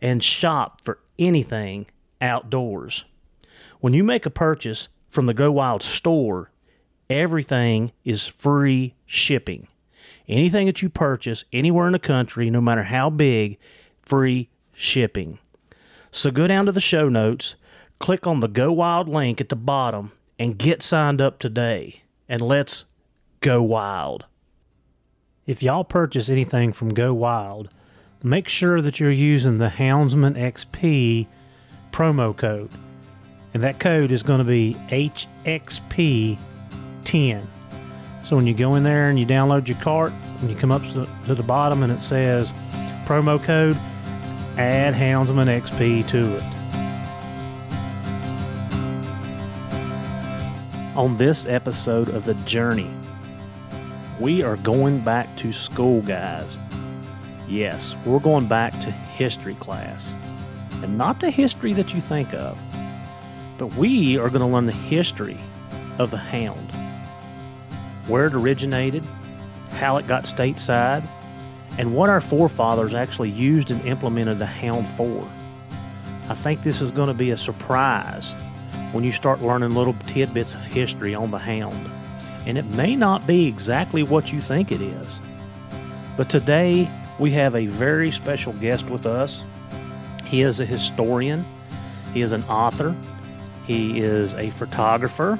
and shop for anything outdoors. When you make a purchase from the Go Wild store, everything is free shipping. Anything that you purchase anywhere in the country, no matter how big, free shipping. So go down to the show notes, click on the Go Wild link at the bottom, and get signed up today. And let's go wild. If y'all purchase anything from Go Wild, make sure that you're using the Houndsman XP promo code. And that code is going to be HXP10. So when you go in there and you download your cart, and you come up to the, to the bottom and it says promo code, add Houndsman XP to it. On this episode of The Journey, we are going back to school, guys. Yes, we're going back to history class. And not the history that you think of, but we are going to learn the history of the hound. Where it originated, how it got stateside, and what our forefathers actually used and implemented the hound for. I think this is going to be a surprise when you start learning little tidbits of history on the hound. And it may not be exactly what you think it is. But today, we have a very special guest with us. He is a historian, he is an author, he is a photographer.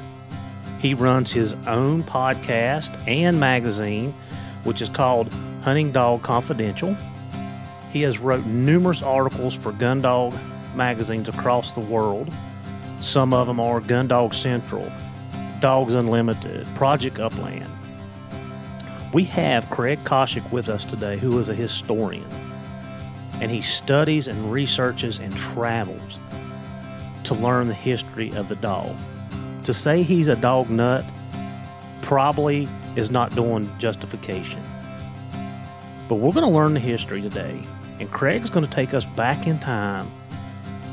He runs his own podcast and magazine, which is called Hunting Dog Confidential. He has wrote numerous articles for Gundog magazines across the world. Some of them are Gundog Central, Dogs Unlimited, Project Upland. We have Craig Koshyk with us today, who is a historian, and he studies and researches and travels to learn the history of the dog. To say he's a dog nut probably is not doing justification. But we're going to learn the history today, and Craig's going to take us back in time,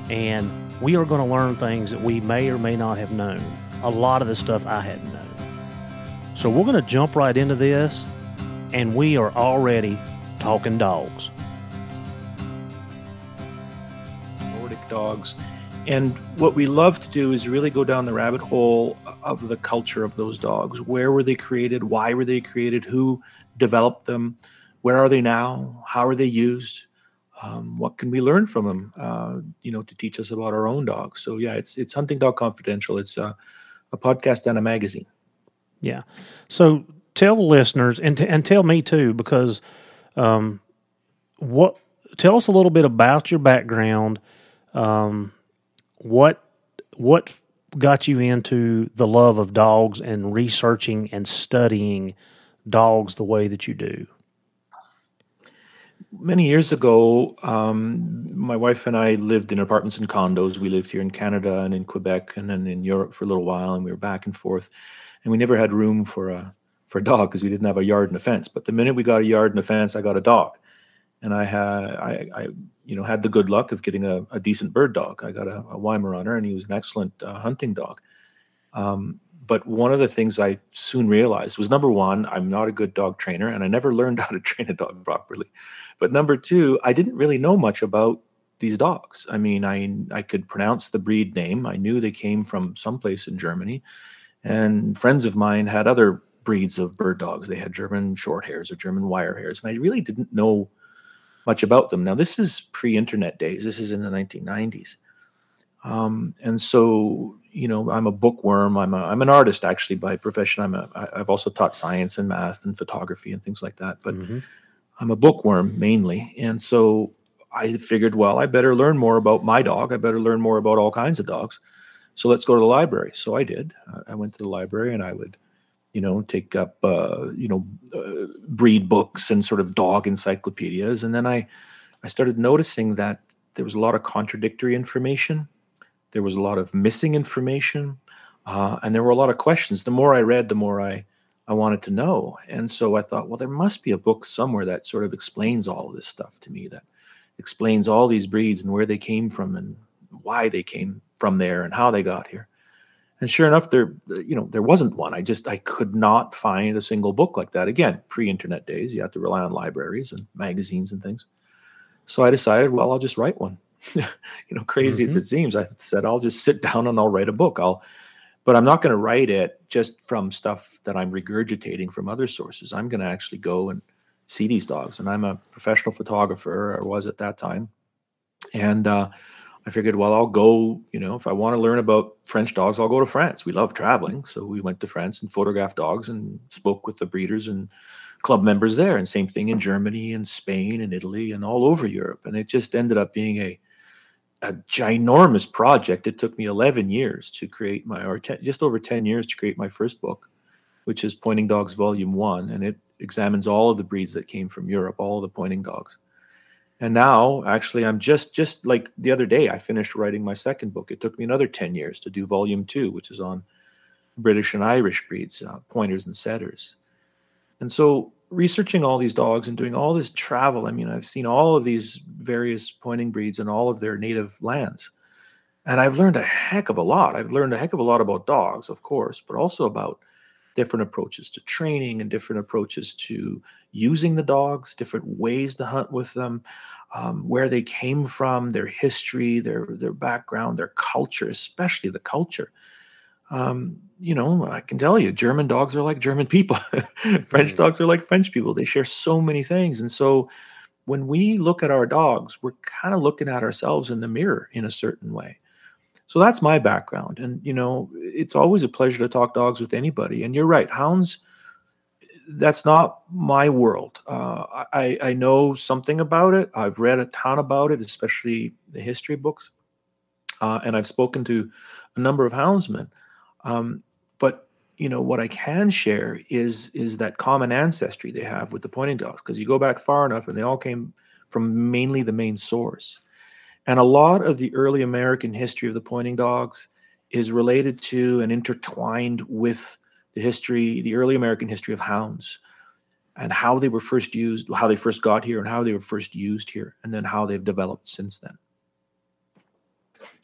and we are going to learn things that we may or may not have known. A lot of the stuff I hadn't known. So we're going to jump right into this, and we are already talking dogs. Nordic dogs. And what we love to do is really go down the rabbit hole of the culture of those dogs. Where were they created? Why were they created? Who developed them? Where are they now? How are they used? Um, what can we learn from them? Uh, you know, to teach us about our own dogs. So yeah, it's it's Hunting Dog Confidential. It's a, a podcast and a magazine. Yeah. So tell the listeners and, t- and tell me too, because Um, what? Tell us a little bit about your background. Um, what what got you into the love of dogs and researching and studying dogs the way that you do? Many years ago, um, my wife and I lived in apartments and condos. We lived here in Canada and in Quebec and then in Europe for a little while, and we were back and forth. And we never had room for a for a dog because we didn't have a yard and a fence. But the minute we got a yard and a fence, I got a dog, and I had I, I you know had the good luck of getting a, a decent bird dog. I got a, a Weimaraner, and he was an excellent uh, hunting dog. Um, but one of the things I soon realized was number one, I'm not a good dog trainer, and I never learned how to train a dog properly. But number two, I didn't really know much about these dogs. I mean, I I could pronounce the breed name. I knew they came from someplace in Germany, and friends of mine had other breeds of bird dogs. They had German short hairs or German wire hairs, and I really didn't know much about them. Now, this is pre-internet days. This is in the 1990s, um, and so you know, I'm a bookworm. I'm a I'm an artist actually by profession. I'm a I've also taught science and math and photography and things like that. But mm-hmm. I'm a bookworm mainly, and so I figured, well, I better learn more about my dog. I better learn more about all kinds of dogs. So let's go to the library. So I did. I went to the library and I would, you know, take up, uh, you know, uh, breed books and sort of dog encyclopedias. And then I, I started noticing that there was a lot of contradictory information there was a lot of missing information, uh, and there were a lot of questions. The more I read, the more I I wanted to know. And so I thought, well, there must be a book somewhere that sort of explains all of this stuff to me, that explains all these breeds and where they came from and why they came from there and how they got here. And sure enough, there, you know, there wasn't one. I just I could not find a single book like that. Again, pre-internet days, you had to rely on libraries and magazines and things. So I decided, well, I'll just write one. you know, crazy mm-hmm. as it seems, I said I'll just sit down and I'll write a book. I'll, but I'm not going to write it just from stuff that I'm regurgitating from other sources. I'm going to actually go and see these dogs. And I'm a professional photographer, or was at that time, and uh, I figured, well, I'll go. You know, if I want to learn about French dogs, I'll go to France. We love traveling, so we went to France and photographed dogs and spoke with the breeders and club members there. And same thing in Germany and Spain and Italy and all over Europe. And it just ended up being a a ginormous project. It took me 11 years to create my, or 10, just over 10 years to create my first book, which is Pointing Dogs Volume One, and it examines all of the breeds that came from Europe, all of the pointing dogs. And now, actually, I'm just just like the other day, I finished writing my second book. It took me another 10 years to do Volume Two, which is on British and Irish breeds, uh, pointers and setters. And so researching all these dogs and doing all this travel, I mean, I've seen all of these various pointing breeds in all of their native lands. And I've learned a heck of a lot. I've learned a heck of a lot about dogs, of course, but also about different approaches to training and different approaches to using the dogs, different ways to hunt with them, um, where they came from, their history, their their background, their culture, especially the culture um, you know, I can tell you, German dogs are like German people. French dogs are like French people. They share so many things. And so when we look at our dogs, we're kind of looking at ourselves in the mirror in a certain way. So that's my background. And, you know, it's always a pleasure to talk dogs with anybody. And you're right, hounds, that's not my world. Uh, I, I know something about it. I've read a ton about it, especially the history books. Uh, and I've spoken to a number of houndsmen. Um, but you know what I can share is is that common ancestry they have with the pointing dogs because you go back far enough and they all came from mainly the main source. And a lot of the early American history of the pointing dogs is related to and intertwined with the history, the early American history of hounds and how they were first used, how they first got here and how they were first used here, and then how they've developed since then.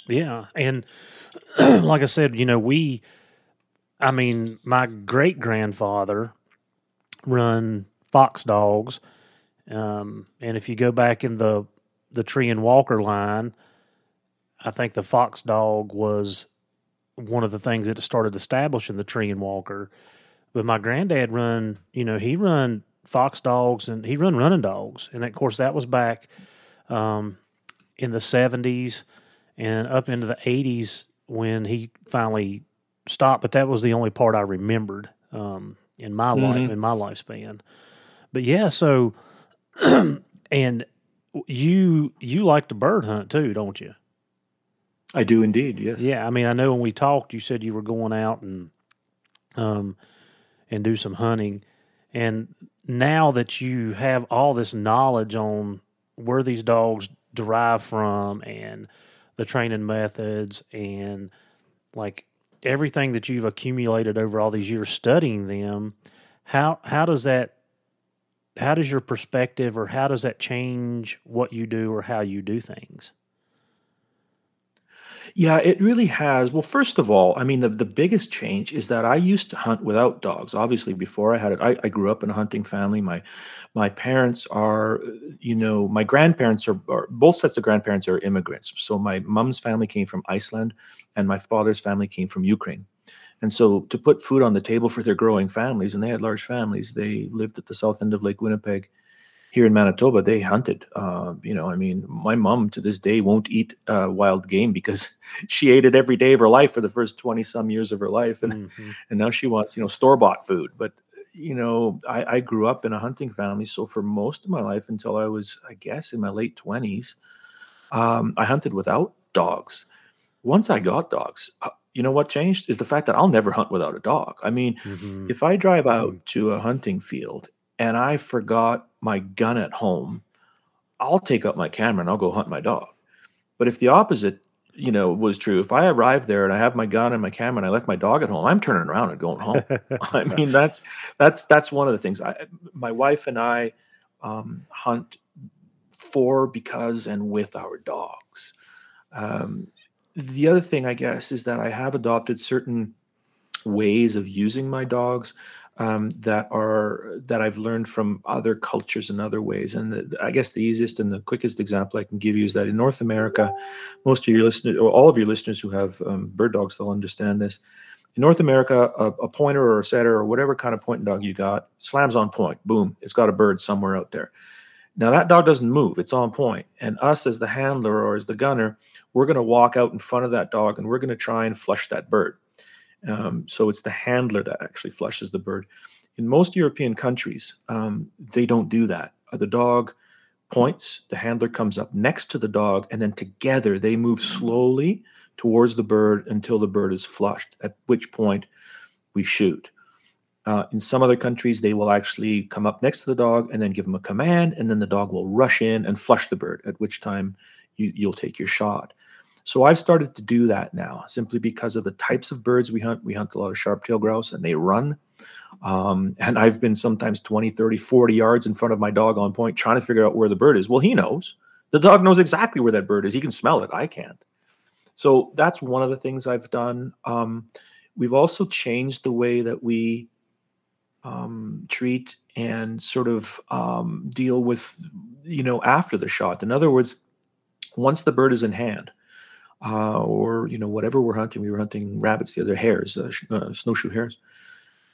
Yeah. And like I said, you know, we, I mean, my great grandfather run fox dogs. Um, and if you go back in the, the Treeing Walker line, I think the fox dog was one of the things that started establishing the Treeing Walker. But my granddad run, you know, he run fox dogs and he run running dogs. And of course, that was back um, in the 70s and up into the 80s when he finally stopped. But that was the only part I remembered um, in my mm-hmm. life in my lifespan. But yeah, so and you you like to bird hunt too, don't you? I do indeed. Yes. Yeah, I mean, I know when we talked, you said you were going out and um and do some hunting, and now that you have all this knowledge on where these dogs derive from and the training methods and like everything that you've accumulated over all these years studying them, how how does that how does your perspective or how does that change what you do or how you do things? Yeah, it really has. Well, first of all, I mean, the, the biggest change is that I used to hunt without dogs. Obviously, before I had it, I, I grew up in a hunting family. My my parents are, you know, my grandparents are, are both sets of grandparents are immigrants. So my mom's family came from Iceland, and my father's family came from Ukraine. And so, to put food on the table for their growing families, and they had large families, they lived at the south end of Lake Winnipeg here in Manitoba, they hunted. Uh, you know, I mean, my mom to this day won't eat uh, wild game because she ate it every day of her life for the first twenty some years of her life, and mm-hmm. and now she wants you know store bought food. But you know, I, I, grew up in a hunting family, so for most of my life until I was, I guess, in my late twenties, um, I hunted without dogs. Once I got dogs, uh, you know what changed is the fact that I'll never hunt without a dog. I mean, mm-hmm. if I drive out mm. to a hunting field and I forgot my gun at home, I'll take up my camera and I'll go hunt my dog. But if the opposite, you know, was true, if I arrive there and I have my gun and my camera and I left my dog at home, I'm turning around and going home. I mean, that's that's that's one of the things. I, my wife and I um, hunt for, because, and with our dogs. Um, the other thing, I guess, is that I have adopted certain ways of using my dogs um, that are that I've learned from other cultures and other ways. And the, I guess the easiest and the quickest example I can give you is that in North America, most of your listeners, or all of your listeners who have um, bird dogs, they'll understand this. In North America, a, a, pointer or a setter or whatever kind of pointing dog you got slams on point. Boom, it's got a bird somewhere out there. Now that dog doesn't move; it's on point. And us, as the handler or as the gunner, we're going to walk out in front of that dog and we're going to try and flush that bird. Um, so it's the handler that actually flushes the bird. In most European countries, um, they don't do that. Uh, the dog points, the handler comes up next to the dog, and then together they move slowly towards the bird until the bird is flushed, at which point we shoot. Uh, in some other countries, they will actually come up next to the dog and then give them a command, and then the dog will rush in and flush the bird, at which time you, you'll take your shot. So I've started to do that now simply because of the types of birds we hunt. We hunt a lot of sharp-tailed grouse and they run. Um, and I've been sometimes 20, 30, 40 yards in front of my dog on point trying to figure out where the bird is. Well, he knows. The dog knows exactly where that bird is. He can smell it. I can't. So that's one of the things I've done. Um, we've also changed the way that we um, treat and sort of um, deal with, you know, after the shot. In other words, once the bird is in hand, uh, or you know whatever we're hunting. We were hunting rabbits the other hares, uh, uh, snowshoe hares.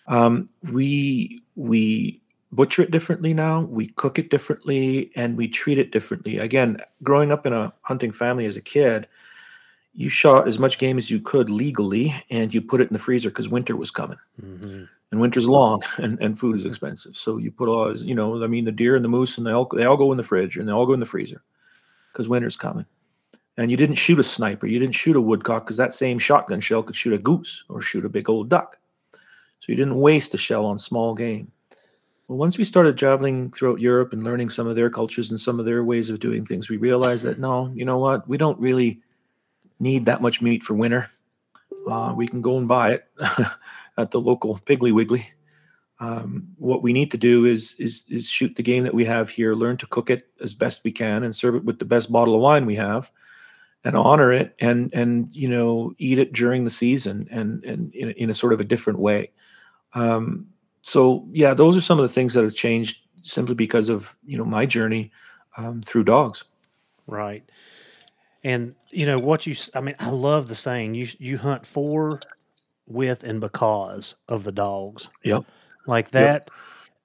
Um, we we butcher it differently now. We cook it differently, and we treat it differently. Again, growing up in a hunting family as a kid, you shot as much game as you could legally, and you put it in the freezer because winter was coming. Mm-hmm. And winter's long, and, and food is mm-hmm. expensive. So you put all, you know, I mean, the deer and the moose, and they all they all go in the fridge, and they all go in the freezer because winter's coming and you didn't shoot a sniper, you didn't shoot a woodcock because that same shotgun shell could shoot a goose or shoot a big old duck. So you didn't waste a shell on small game. Well, once we started traveling throughout Europe and learning some of their cultures and some of their ways of doing things, we realized that no, you know what? We don't really need that much meat for winter. Uh, we can go and buy it at the local Piggly Wiggly. Um, what we need to do is, is is shoot the game that we have here, learn to cook it as best we can, and serve it with the best bottle of wine we have, and honor it and and you know eat it during the season and and in, in a sort of a different way. Um, so yeah those are some of the things that have changed simply because of you know my journey um, through dogs. Right and you know what you i mean i love the saying you you hunt for with and because of the dogs yep like that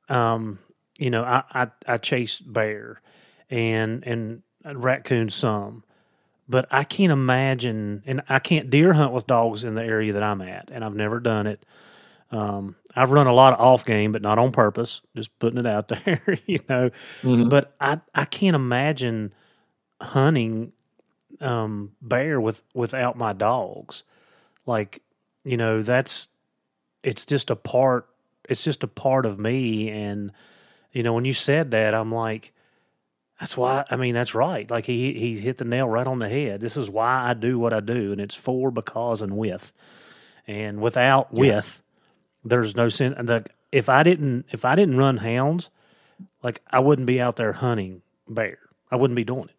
yep. um you know I, I i chase bear and and raccoon some but I can't imagine, and I can't deer hunt with dogs in the area that I'm at, and I've never done it. Um, I've run a lot of off game, but not on purpose. Just putting it out there, you know. Mhm. But I I can't imagine hunting um, bear with without my dogs. Like you know, that's it's just a part. It's just a part of me, and you know, when you said that, I'm like, that's why. I mean, that's right. Like he he hit the nail right on the head. This is why I do what I do, and it's for, because, and with. And without Yeah. with, there's no sense. The if I didn't if I didn't run hounds, like I wouldn't be out there hunting bear. I wouldn't be doing it.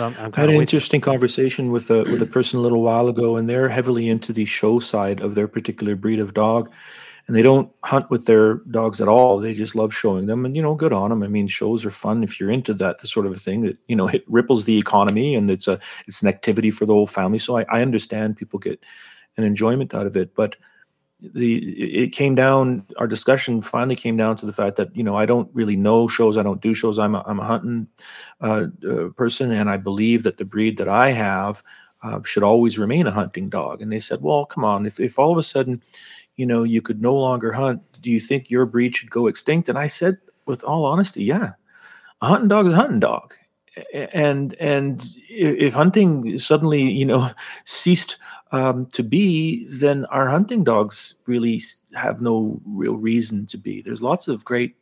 I'm, I'm I had an interesting conversation with a with a person a little while ago, and they're heavily into the show side of their particular breed of dog, and they don't hunt with their dogs at all. They just love showing them, and you know, good on them. I mean, shows are fun if you're into that, the sort of a thing that you know it ripples the economy, and it's a it's an activity for the whole family. So I, I understand people get an enjoyment out of it, but the it came down our discussion finally came down to the fact that you know I don't really know shows I don't do shows I'm a, I'm a hunting uh, uh, person and I believe that the breed that I have uh, should always remain a hunting dog. And they said well come on if, if all of a sudden you know you could no longer hunt do you think your breed should go extinct? And I said with all honesty yeah a hunting dog is a hunting dog and and if hunting suddenly you know ceased um, to be, then our hunting dogs really have no real reason to be. There's lots of great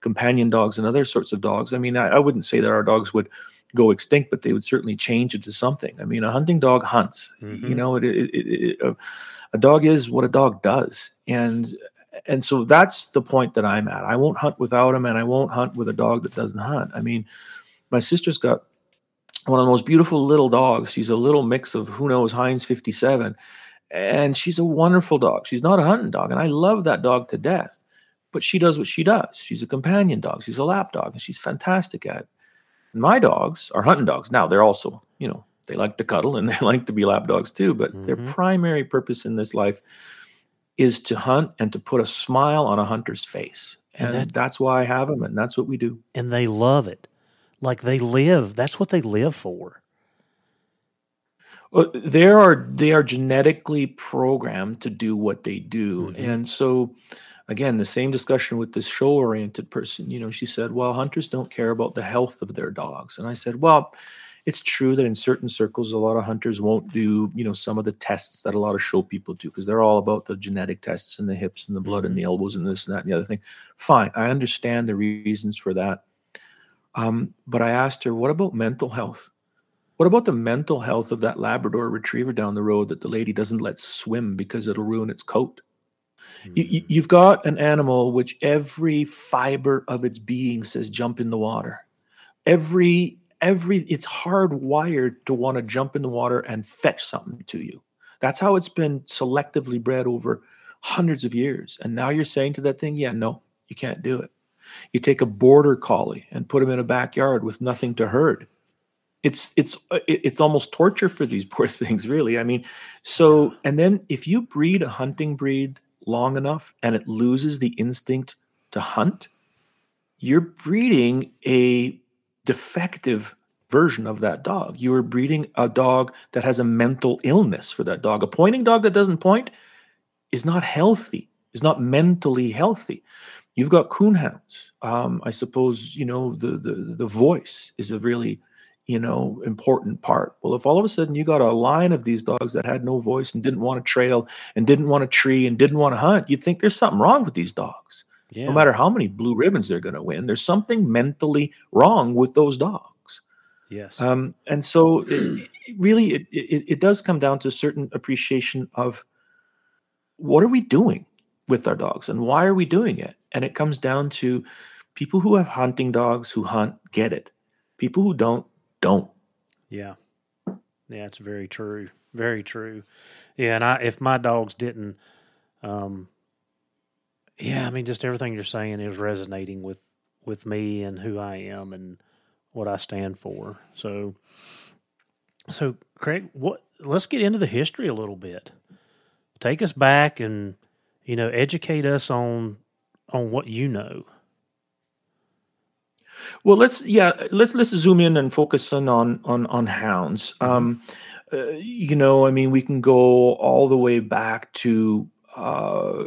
companion dogs and other sorts of dogs. I mean, I, I wouldn't say that our dogs would go extinct, but they would certainly change into something. I mean, a hunting dog hunts. You Mhm. know, it, it, it, it, a, a dog is what a dog does, and and so that's the point that I'm at. I won't hunt without him, and I won't hunt with a dog that doesn't hunt. I mean, my sister's got one of the most beautiful little dogs. She's a little mix of who knows Heinz 57. And she's a wonderful dog. She's not a hunting dog. And I love that dog to death. But she does what she does. She's a companion dog. She's a lap dog. And she's fantastic at it. My dogs are hunting dogs. Now, they're also, you know, they like to cuddle and they like to be lap dogs too. But their Mhm. primary purpose in this life is to hunt and to put a smile on a hunter's face. And And, that- that's why I have them. And that's what we do. and they love it. Like they live. That's what they live for. Well, they are they are genetically programmed to do what they do, Mhm. and so again, the same discussion with this show-oriented person. You know, she said, "Well, hunters don't care about the health of their dogs," and I said, "Well." It's true that in certain circles, a lot of hunters won't do, you know, some of the tests that a lot of show people do because they're all about the genetic tests and the hips and the blood and the elbows and this and that and the other thing. Fine, I understand the reasons for that. Um, but I asked her, what about mental health? What about the mental health of that Labrador retriever down the road that the lady doesn't let swim because it'll ruin its coat? You, you, you've got an animal which every fiber of its being says jump in the water. Every every it's hardwired to want to jump in the water and fetch something to you. That's how it's been selectively bred over hundreds of years. And now you're saying to that thing, yeah, no, you can't do it. You take a border collie and put him in a backyard with nothing to herd. It's it's it's almost torture for these poor things, really. I mean, so and then if you breed a hunting breed long enough and it loses the instinct to hunt, you're breeding a defective version of that dog. You are breeding a dog that has a mental illness for that dog. A pointing dog that doesn't point is not healthy, is not mentally healthy. You've got coonhounds. Um, I suppose you know the, the the voice is a really you know important part. Well, if all of a sudden you got a line of these dogs that had no voice and didn't want to trail and didn't want to tree and didn't want to hunt, you'd think there's something wrong with these dogs. Yeah. No matter how many blue ribbons they're going to win, there's something mentally wrong with those dogs. yes. Um, and so, it, it really, it, it, it does come down to a certain appreciation of what are we doing with our dogs and why are we doing it? And it comes down to people who have hunting dogs who hunt get it. People who don't, don't. Yeah. Yeah, it's very true. Very true. Yeah, and I if my dogs didn't um yeah, I mean just everything you're saying is resonating with with me and who I am and what I stand for. So so Craig, what let's get into the history a little bit. Take us back and you know, educate us on on what you know. Well, let's yeah, let's let's zoom in and focus in on on on hounds. Um, uh, you know, I mean, we can go all the way back to uh,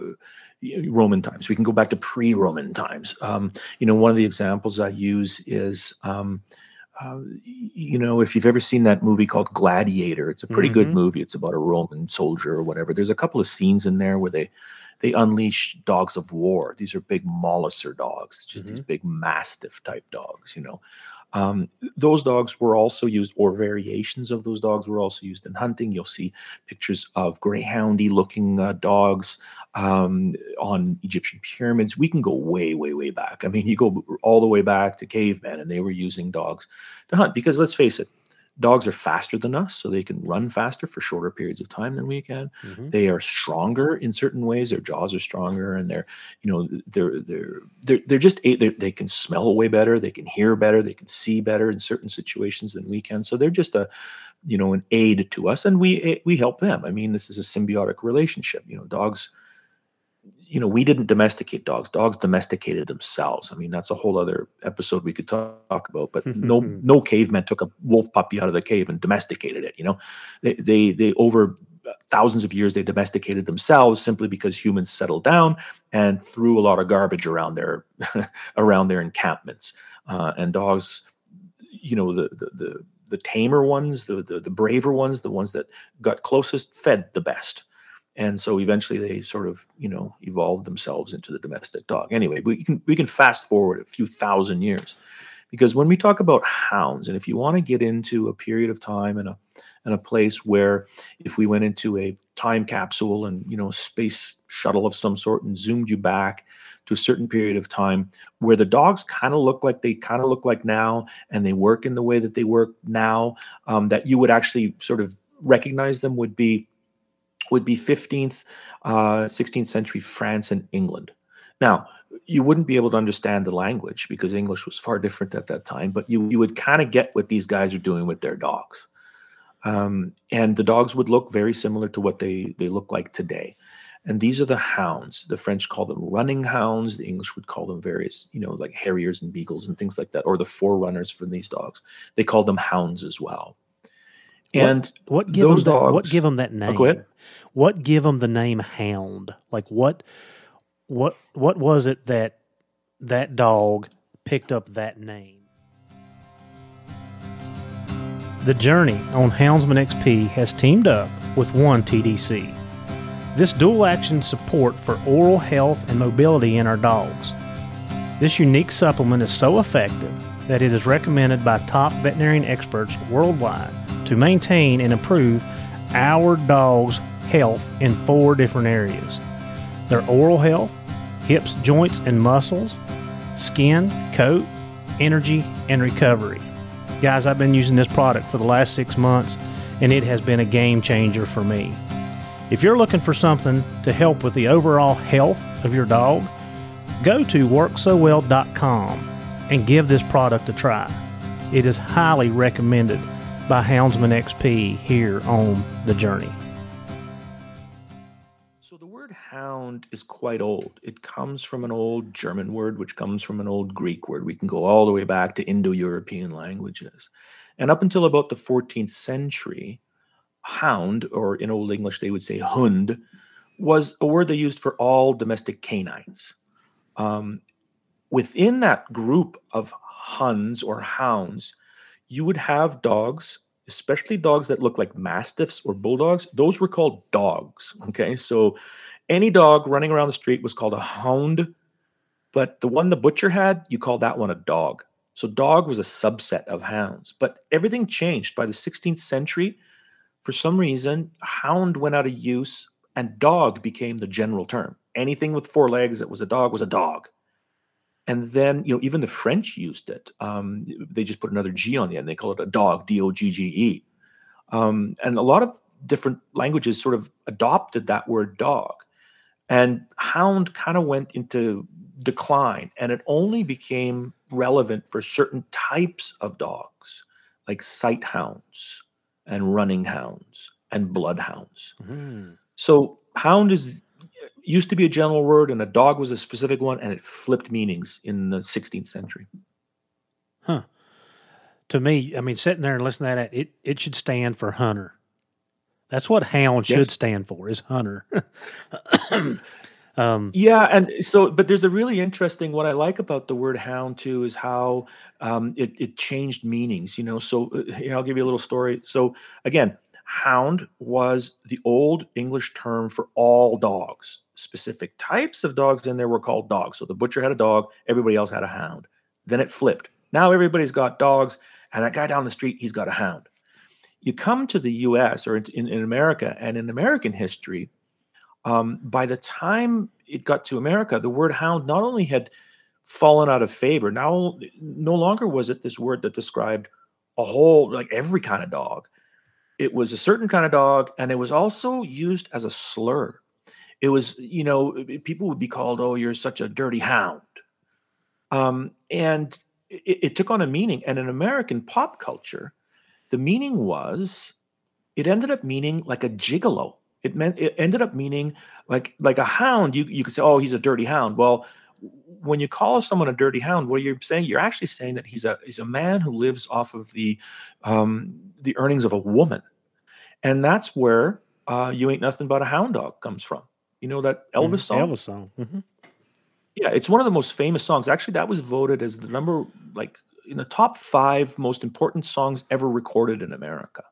Roman times. We can go back to pre-Roman times. Um, you know, one of the examples I use is, um, uh, you know, if you've ever seen that movie called Gladiator, it's a pretty mm-hmm. good movie. It's about a Roman soldier or whatever. There's a couple of scenes in there where they they unleash dogs of war. These are big Molosser dogs, just mm-hmm. these big Mastiff type dogs, you know. Um, those dogs were also used, or variations of those dogs were also used in hunting. You'll see pictures of greyhoundy looking uh, dogs um, on Egyptian pyramids. We can go way, way, way back. I mean, you go all the way back to cavemen, and they were using dogs to hunt because let's face it, Dogs are faster than us, so they can run faster for shorter periods of time than we can. Mm-hmm. They are stronger in certain ways. Their jaws are stronger, and they're, you know, they're they're they're, they're just they're, they can smell way better. They can hear better. They can see better in certain situations than we can. So they're just a, you know, an aid to us, and we we help them. I mean, this is a symbiotic relationship. You know, dogs you know, we didn't domesticate dogs. Dogs domesticated themselves. I mean, that's a whole other episode we could talk about. But no, no caveman took a wolf puppy out of the cave and domesticated it. You know, they, they, they over thousands of years they domesticated themselves simply because humans settled down and threw a lot of garbage around their around their encampments. Uh, and dogs, you know, the the the, the tamer ones, the, the the braver ones, the ones that got closest, fed the best and so eventually they sort of you know evolved themselves into the domestic dog. Anyway we can we can fast forward a few thousand years. Because when we talk about hounds and if you want to get into a period of time and a and a place where if we went into a time capsule and you know space shuttle of some sort and zoomed you back to a certain period of time where the dogs kind of look like they kind of look like now and they work in the way that they work now um, that you would actually sort of recognize them would be would be 15th, uh, 16th century France and England. Now, you wouldn't be able to understand the language because English was far different at that time, but you, you would kind of get what these guys are doing with their dogs. Um, and the dogs would look very similar to what they, they look like today. And these are the hounds. The French call them running hounds. The English would call them various, you know, like harriers and beagles and things like that, or the forerunners for these dogs. They called them hounds as well. And what, what give those them that, dogs, oh, what give them that oh, name? Oh, what give them the name Hound? Like what what what was it that that dog picked up that name? The Journey on Houndsman XP has teamed up with One TDC. This dual action support for oral health and mobility in our dogs. This unique supplement is so effective that it is recommended by top veterinarian experts worldwide to maintain and improve our dog's health in four different areas their oral health, hips, joints, and muscles, skin, coat, energy, and recovery. Guys, I've been using this product for the last six months and it has been a game changer for me. If you're looking for something to help with the overall health of your dog, go to worksowell.com and give this product a try. It is highly recommended by Houndsman XP here on The Journey. So the word hound is quite old. It comes from an old German word, which comes from an old Greek word. We can go all the way back to Indo European languages. And up until about the 14th century, hound, or in Old English they would say hund, was a word they used for all domestic canines. Um, within that group of hunds or hounds, you would have dogs, especially dogs that look like mastiffs or bulldogs. Those were called dogs. Okay. So any dog running around the street was called a hound, but the one the butcher had, you called that one a dog. So dog was a subset of hounds. But everything changed by the 16th century. For some reason, hound went out of use and dog became the general term. Anything with four legs that was a dog was a dog and then you know even the french used it. Um, they just put another g on the end. They call it a dog d-o-g-g-e um, and a lot of different languages sort of adopted that word dog. And hound kind of went into decline and it only became relevant for certain types of dogs like sight hounds and running hounds and bloodhounds. Mm. so hound is used to be a general word and a dog was a specific one and it flipped meanings in the 16th century. Huh. To me, I mean, sitting there and listening to that, it, it should stand for hunter. That's what hound yes. should stand for is hunter. um, yeah, and so, but there's a really interesting. What I like about the word hound too is how um, it it changed meanings. You know, so uh, here, I'll give you a little story. So again, hound was the old English term for all dogs. Specific types of dogs in there were called dogs. So the butcher had a dog, everybody else had a hound. Then it flipped. Now everybody's got dogs, and that guy down the street, he's got a hound. You come to the US or in, in America, and in American history, um, by the time it got to America, the word hound not only had fallen out of favor, now no longer was it this word that described a whole, like every kind of dog. It was a certain kind of dog, and it was also used as a slur. It was, you know, people would be called, "Oh, you're such a dirty hound," um, and it, it took on a meaning. And in American pop culture, the meaning was it ended up meaning like a gigolo. It meant it ended up meaning like like a hound. You you could say, oh, he's a dirty hound. Well, when you call someone a dirty hound, what you're saying, you're actually saying that he's a he's a man who lives off of the um, the earnings of a woman, and that's where uh, "You Ain't Nothing But a Hound Dog" comes from. You know that Elvis mm, song. Elvis song. Mm-hmm. Yeah, it's one of the most famous songs. Actually, that was voted as the number like in the top five most important songs ever recorded in America.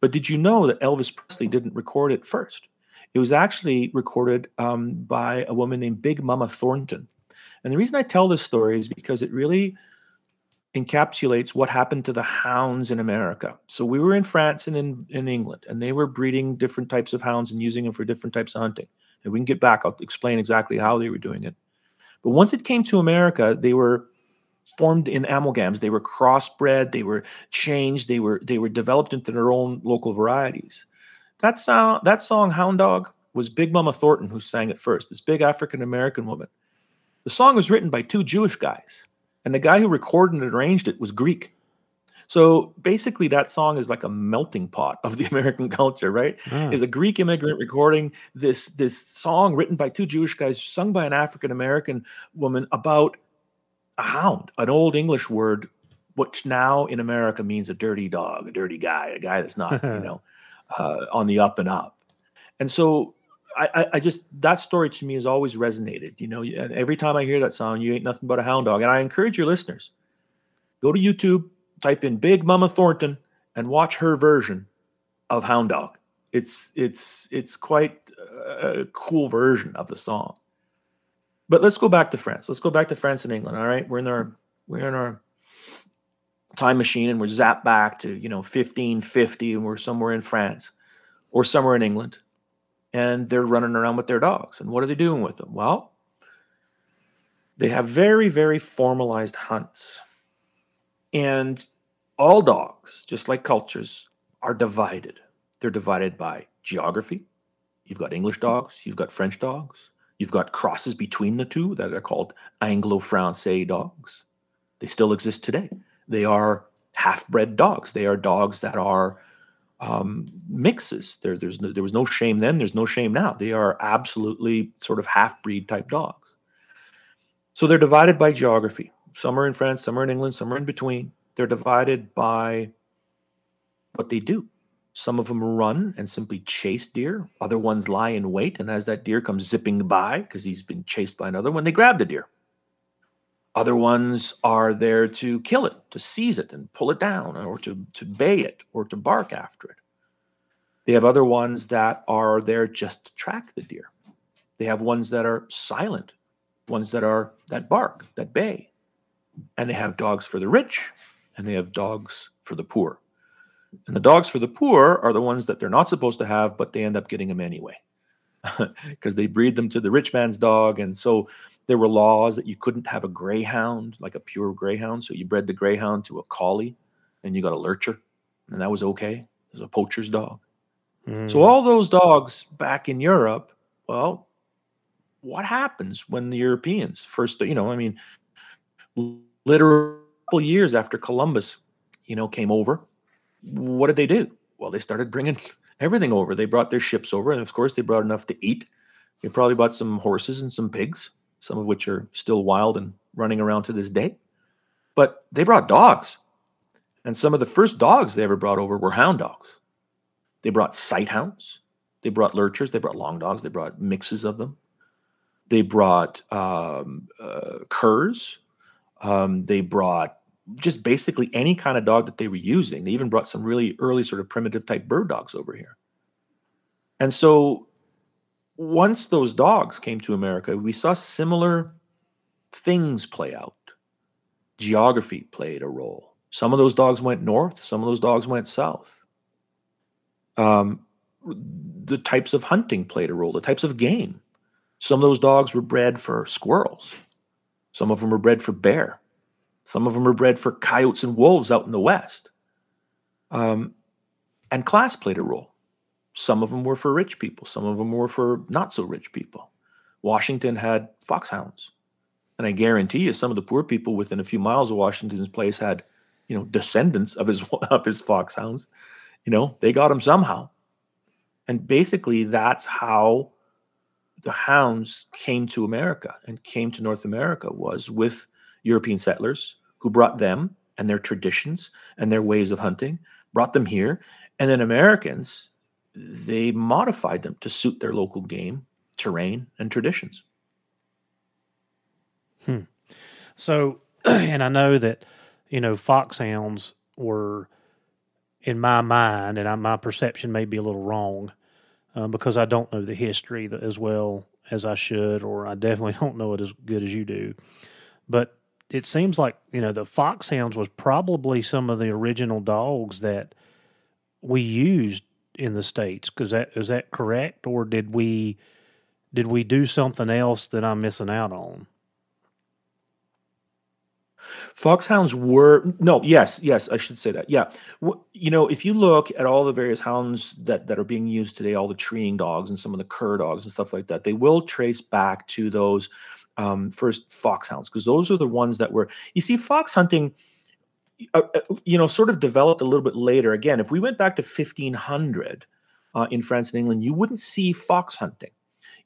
But did you know that Elvis Presley didn't record it first? It was actually recorded um, by a woman named Big Mama Thornton. And the reason I tell this story is because it really encapsulates what happened to the hounds in America. So we were in France and in, in England, and they were breeding different types of hounds and using them for different types of hunting. And we can get back, I'll explain exactly how they were doing it. But once it came to America, they were formed in amalgams. They were crossbred. They were changed. They were they were developed into their own local varieties. That song, that song, Hound Dog, was Big Mama Thornton who sang it first. This big African American woman. The song was written by two Jewish guys, and the guy who recorded and arranged it was Greek. So basically, that song is like a melting pot of the American culture, right? Mm. Is a Greek immigrant recording this this song written by two Jewish guys, sung by an African American woman about a hound, an old English word, which now in America means a dirty dog, a dirty guy, a guy that's not, you know, uh, on the up and up. And so I, I, just that story to me has always resonated. You know, every time I hear that song, "You ain't nothing but a hound dog," and I encourage your listeners go to YouTube, type in Big Mama Thornton, and watch her version of Hound Dog. It's it's it's quite a cool version of the song. But let's go back to France. Let's go back to France and England. All right, we're in our we're in our time machine and we're zapped back to you know 1550 and we're somewhere in France or somewhere in England, and they're running around with their dogs. And what are they doing with them? Well, they have very very formalized hunts, and all dogs, just like cultures, are divided. They're divided by geography. You've got English dogs. You've got French dogs. You've got crosses between the two that are called Anglo Francais dogs. They still exist today. They are half bred dogs. They are dogs that are um, mixes. There, there's no, there was no shame then. There's no shame now. They are absolutely sort of half breed type dogs. So they're divided by geography. Some are in France, some are in England, some are in between. They're divided by what they do. Some of them run and simply chase deer. Other ones lie in wait, and as that deer comes zipping by because he's been chased by another one, they grab the deer. Other ones are there to kill it, to seize it and pull it down, or to, to bay it, or to bark after it. They have other ones that are there just to track the deer. They have ones that are silent, ones that are that bark, that bay. And they have dogs for the rich, and they have dogs for the poor. And the dogs for the poor are the ones that they're not supposed to have, but they end up getting them anyway because they breed them to the rich man's dog. And so there were laws that you couldn't have a greyhound, like a pure greyhound. So you bred the greyhound to a collie and you got a lurcher, and that was okay. It was a poacher's dog. Mm. So all those dogs back in Europe, well, what happens when the Europeans first, you know, I mean, literally years after Columbus, you know, came over what did they do? Well, they started bringing everything over. They brought their ships over, and of course, they brought enough to eat. They probably bought some horses and some pigs, some of which are still wild and running around to this day. But they brought dogs, and some of the first dogs they ever brought over were hound dogs. They brought sight hounds. They brought lurchers. They brought long dogs. They brought mixes of them. They brought um, uh, curs. Um, they brought just basically any kind of dog that they were using. They even brought some really early sort of primitive type bird dogs over here. And so once those dogs came to America, we saw similar things play out. Geography played a role. Some of those dogs went north, some of those dogs went south. Um, the types of hunting played a role, the types of game. Some of those dogs were bred for squirrels, some of them were bred for bear, some of them were bred for coyotes and wolves out in the west. Um, and class played a role. Some of them were for rich people, some of them were for not so rich people. Washington had foxhounds. And I guarantee you, some of the poor people within a few miles of Washington's place had, you know, descendants of his of his foxhounds. You know, they got him somehow. And basically, that's how the hounds came to America and came to North America was with European settlers who brought them and their traditions and their ways of hunting, brought them here, and then Americans they modified them to suit their local game, terrain, and traditions. Hmm. So, and I know that you know foxhounds were in my mind, and I, my perception may be a little wrong uh, because I don't know the history as well as I should, or I definitely don't know it as good as you do. But it seems like you know the foxhounds was probably some of the original dogs that we used in the states. Because that is that correct, or did we did we do something else that I'm missing out on? Foxhounds were no, yes, yes, I should say that. Yeah, you know, if you look at all the various hounds that that are being used today, all the treeing dogs and some of the cur dogs and stuff like that, they will trace back to those um, first foxhounds because those are the ones that were. You see, fox hunting uh, uh, you know, sort of developed a little bit later. Again, if we went back to 1500 uh, in France and England, you wouldn't see fox hunting.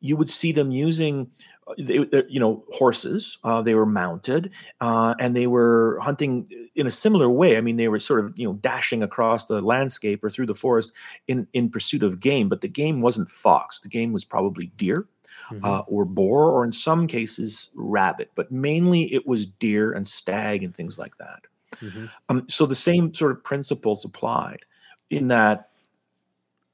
You would see them using, uh, you know, horses. Uh, they were mounted, uh, and they were hunting in a similar way. I mean, they were sort of, you know, dashing across the landscape or through the forest in in pursuit of game. But the game wasn't fox. The game was probably deer. Mm-hmm. Uh, or boar, or in some cases, rabbit, but mainly it was deer and stag and things like that. Mm-hmm. Um, so the same sort of principles applied in that,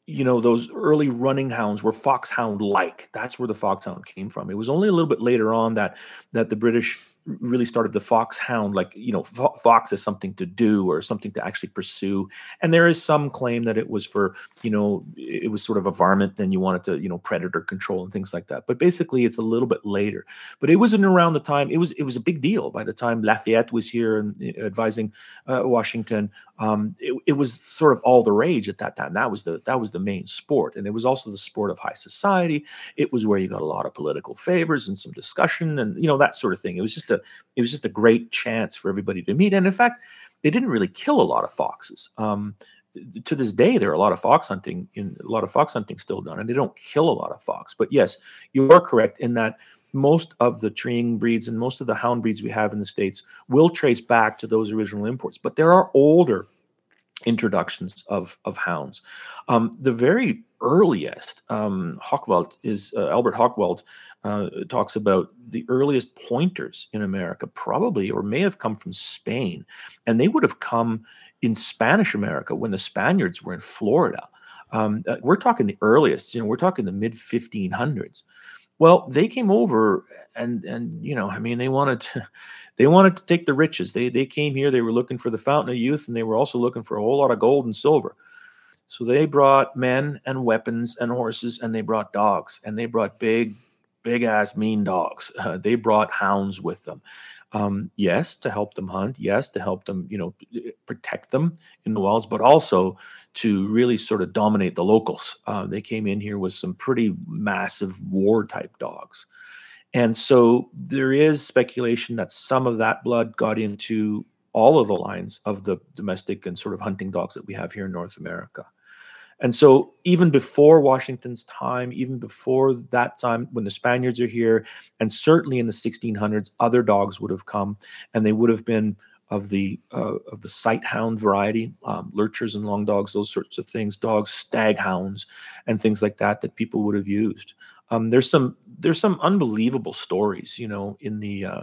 you know, those early running hounds were foxhound like. That's where the foxhound came from. It was only a little bit later on that that the British really started the foxhound like you know fox is something to do or something to actually pursue. And there is some claim that it was for you know it was sort of a varmint then you wanted to you know predator control and things like that. But basically it's a little bit later. But it wasn't around the time it was it was a big deal by the time lafayette was here and uh, advising uh, washington um, it, it was sort of all the rage at that time that was the that was the main sport and it was also the sport of high society it was where you got a lot of political favors and some discussion and you know that sort of thing it was just a it was just a great chance for everybody to meet. And in fact, they didn't really kill a lot of foxes. Um, to this day, there are a lot of fox hunting in a lot of fox hunting still done, and they don't kill a lot of fox. But yes, you are correct in that most of the treeing breeds and most of the hound breeds we have in the states will trace back to those original imports. But there are older introductions of of hounds. Um, the very earliest um, Hochwalt is uh, Albert Hochwalt uh, talks about the earliest pointers in America, probably or may have come from Spain, and they would have come in Spanish America when the Spaniards were in Florida. Um, uh, we're talking the earliest, you know, we're talking the mid 1500s. Well, they came over and and you know, I mean, they wanted to they wanted to take the riches. They they came here, they were looking for the fountain of youth, and they were also looking for a whole lot of gold and silver. So they brought men and weapons and horses, and they brought dogs, and they brought big, big ass mean dogs. Uh, they brought hounds with them. Um, yes, to help them hunt. Yes, to help them, you know, protect them in the wilds, but also to really sort of dominate the locals. Uh, they came in here with some pretty massive war type dogs. And so there is speculation that some of that blood got into all of the lines of the domestic and sort of hunting dogs that we have here in North America. And so, even before Washington's time, even before that time when the Spaniards are here, and certainly in the 1600s, other dogs would have come and they would have been of the uh, of the sight hound variety, um, lurchers and long dogs, those sorts of things, dogs, stag hounds, and things like that that people would have used. Um, there's some there's some unbelievable stories, you know, in the uh,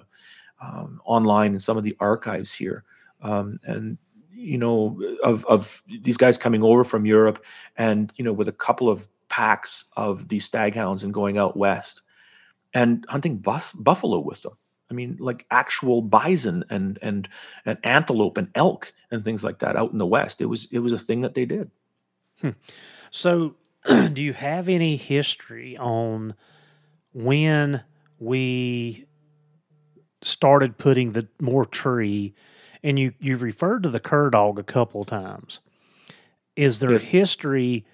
um, online in some of the archives here, um, and you know, of of these guys coming over from Europe, and you know, with a couple of packs of these stag hounds and going out west, and hunting bus, buffalo with them I mean, like actual bison and and and antelope and elk and things like that out in the west. It was it was a thing that they did. Hmm. So, do you have any history on when we started putting the more tree? And you you've referred to the cur dog a couple times. Is there yes. history?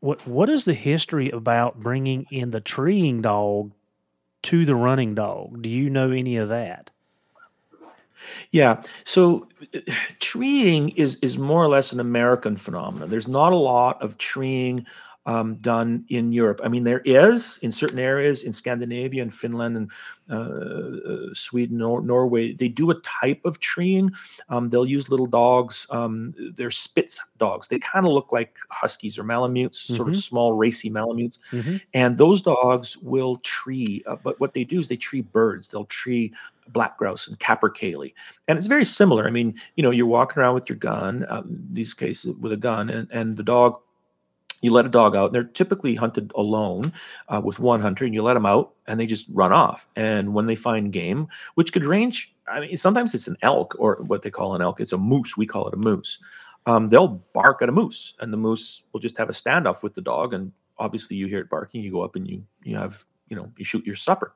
What what is the history about bringing in the treeing dog to the running dog. Do you know any of that? Yeah. So treeing is is more or less an American phenomenon. There's not a lot of treeing um, done in Europe. I mean, there is in certain areas in Scandinavia and Finland and uh, uh, Sweden or Norway. They do a type of treeing. Um, they'll use little dogs. Um, they're Spitz dogs. They kind of look like huskies or malamutes, mm-hmm. sort of mm-hmm. small, racy malamutes. Mm-hmm. And those dogs will tree. Uh, but what they do is they tree birds. They'll tree black grouse and capercaillie and it's very similar i mean you know you're walking around with your gun um, these cases with a gun and, and the dog you let a dog out and they're typically hunted alone uh, with one hunter and you let them out and they just run off. And when they find game which could range i mean sometimes it's an elk or what they call an elk it's a moose. We call it a moose. Um, they'll bark at a moose and the moose will just have a standoff with the dog and obviously you hear it barking you go up and you you have you know you shoot your supper.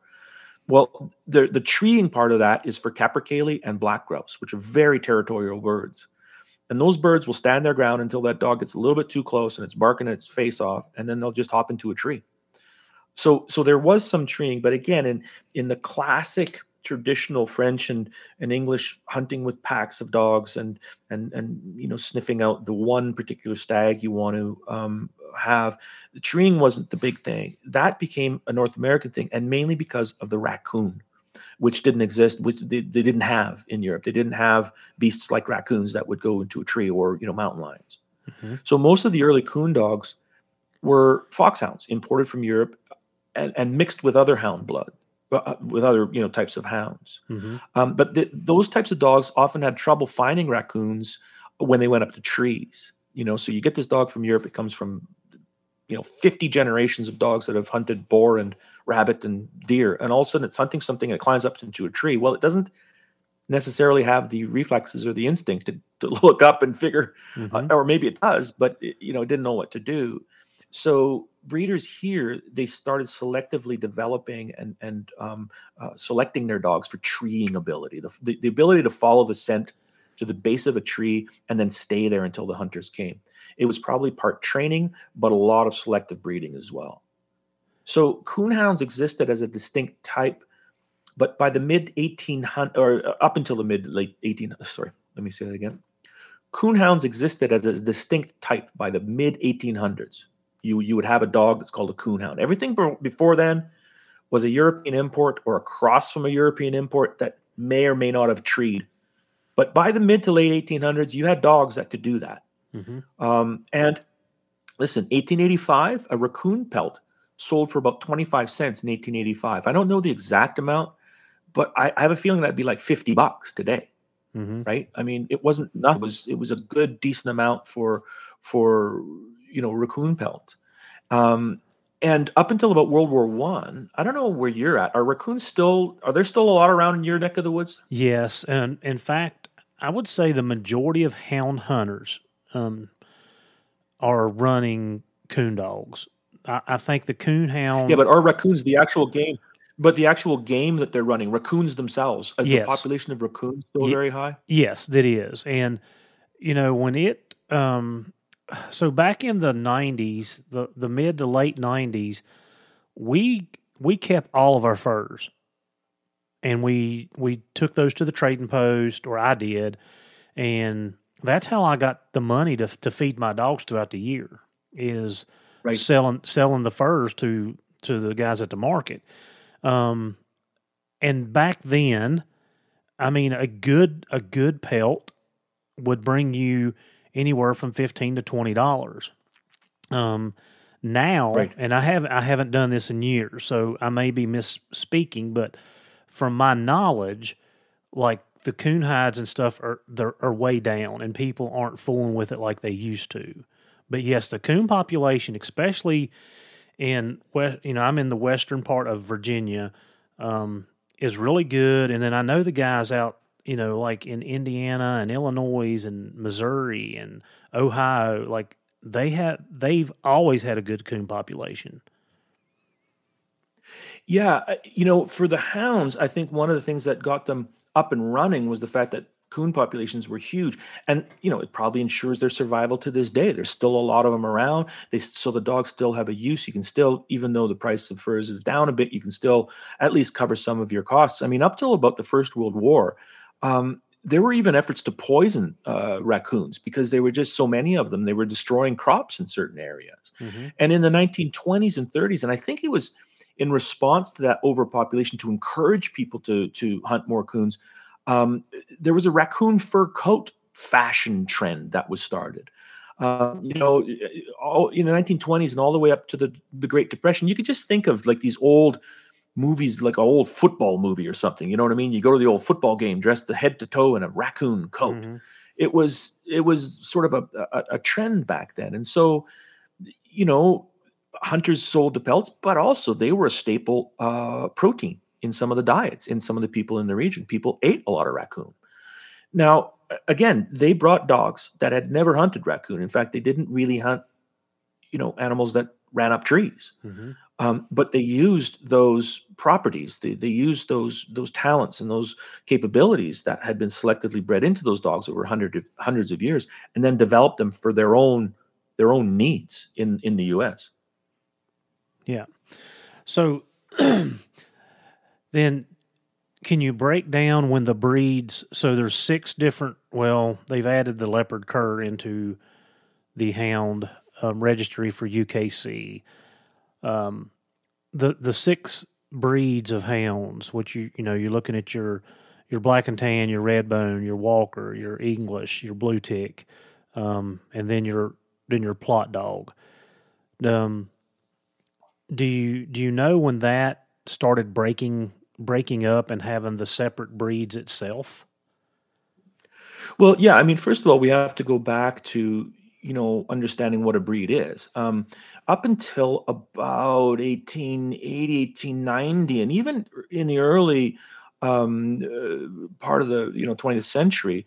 Well the the treeing part of that is for capercaillie and black grouse which are very territorial birds and those birds will stand their ground until that dog gets a little bit too close and it's barking its face off, and then they'll just hop into a tree. So, so there was some treeing, but again, in in the classic traditional French and, and English hunting with packs of dogs and and and you know sniffing out the one particular stag you want to um, have, the treeing wasn't the big thing. That became a North American thing, and mainly because of the raccoon which didn't exist, which they, they didn't have in Europe. They didn't have beasts like raccoons that would go into a tree or you know mountain lions. Mm-hmm. So most of the early coon dogs were foxhounds imported from Europe and, and mixed with other hound blood, uh, uh, with other you know types of hounds. Mm-hmm. Um, but the, those types of dogs often had trouble finding raccoons when they went up to trees. You know, so you get this dog from Europe. It comes from you know 50 generations of dogs that have hunted boar and rabbit and deer and all of a sudden it's hunting something and it climbs up into a tree well it doesn't necessarily have the reflexes or the instinct to, to look up and figure mm-hmm. uh, or maybe it does but it, you know it didn't know what to do so breeders here they started selectively developing and and um, uh, selecting their dogs for treeing ability the, the, the ability to follow the scent to the base of a tree and then stay there until the hunters came it was probably part training, but a lot of selective breeding as well. So coonhounds existed as a distinct type, but by the mid 1800 or uh, up until the mid late 18 sorry, let me say that again. Coonhounds existed as a distinct type by the mid 1800s. You you would have a dog that's called a coonhound. Everything before then was a European import or a cross from a European import that may or may not have treed. But by the mid to late 1800s, you had dogs that could do that. Mm-hmm. Um, and listen, 1885, a raccoon pelt sold for about 25 cents in 1885. I don't know the exact amount, but I, I have a feeling that'd be like 50 bucks today. Mm-hmm. Right. I mean, it wasn't not, it was, it was a good, decent amount for, for, you know, raccoon pelt. Um, and up until about World War One, I, I don't know where you're at. Are raccoons still? Are there still a lot around in your neck of the woods? Yes, and in fact, I would say the majority of hound hunters um, are running coon dogs. I, I think the coon hound. Yeah, but are raccoons the actual game? But the actual game that they're running, raccoons themselves, is yes. the population of raccoons still Ye- very high? Yes, that is. And, you know, when it, um, so back in the 90s, the, the mid to late 90s, we we kept all of our furs and we we took those to the trading post or I did and that's how I got the money to to feed my dogs throughout the year is right. selling selling the furs to to the guys at the market. Um, and back then, I mean, a good a good pelt would bring you anywhere from fifteen to twenty dollars. Um, now, Right. and I have I haven't done this in years, so I may be misspeaking, but from my knowledge, like the coon hides and stuff are are way down, and people aren't fooling with it like they used to. But yes, the coon population, especially in west, you know, I'm in the western part of Virginia, um, is really good. And then I know the guys out, you know, like in Indiana and Illinois and Missouri and Ohio, like they have, they've always had a good coon population. Yeah, uh, you know, for the hounds, I think one of the things that got them up and running was the fact that coon populations were huge, and you know, it probably ensures their survival to this day. There's still a lot of them around. They so the dogs still have a use. You can still, even though the price of furs is down a bit, you can still at least cover some of your costs. I mean, up till about the First World War. Um, there were even efforts to poison uh, raccoons because there were just so many of them. They were destroying crops in certain areas. And in the 1920s and 30s, and I think it was in response to that overpopulation to encourage people to to hunt more coons, um, there was a raccoon fur coat fashion trend that was started. Um, you know, all in the 1920s and all the way up to the the Great Depression, you could just think of like these old movies, like an old football movie or something. You know what I mean? You go to the old football game dressed the head to toe in a raccoon coat Mhm. it was it was sort of a, a, a trend back then and so you know hunters sold the pelts but also they were a staple uh, protein in some of the diets in some of the people in the region. People ate a lot of raccoon. Now again they brought dogs that had never hunted raccoon. In fact they didn't really hunt you know animals that ran up trees. Mhm. um, but they used those properties. They, they used those those talents and those capabilities that had been selectively bred into those dogs over hundred of, hundreds of years and then developed them for their own their own needs in in the us Yeah. So then can you break down when the breeds so there's six different well, they've added the leopard cur into the hound um, registry for UKC. Um, the the six breeds of hounds, which you you know, you're looking at your your black and tan, your red bone, your walker, your English, your blue tick, um, and then your then your Plott dog. Um, do you do you know when that started breaking breaking up and having the separate breeds itself? Well, yeah. I mean, first of all, we have to go back to you know understanding what a breed is. Um, up until about 1880, 1890, and even in the early um, uh, part of the you know 20th century,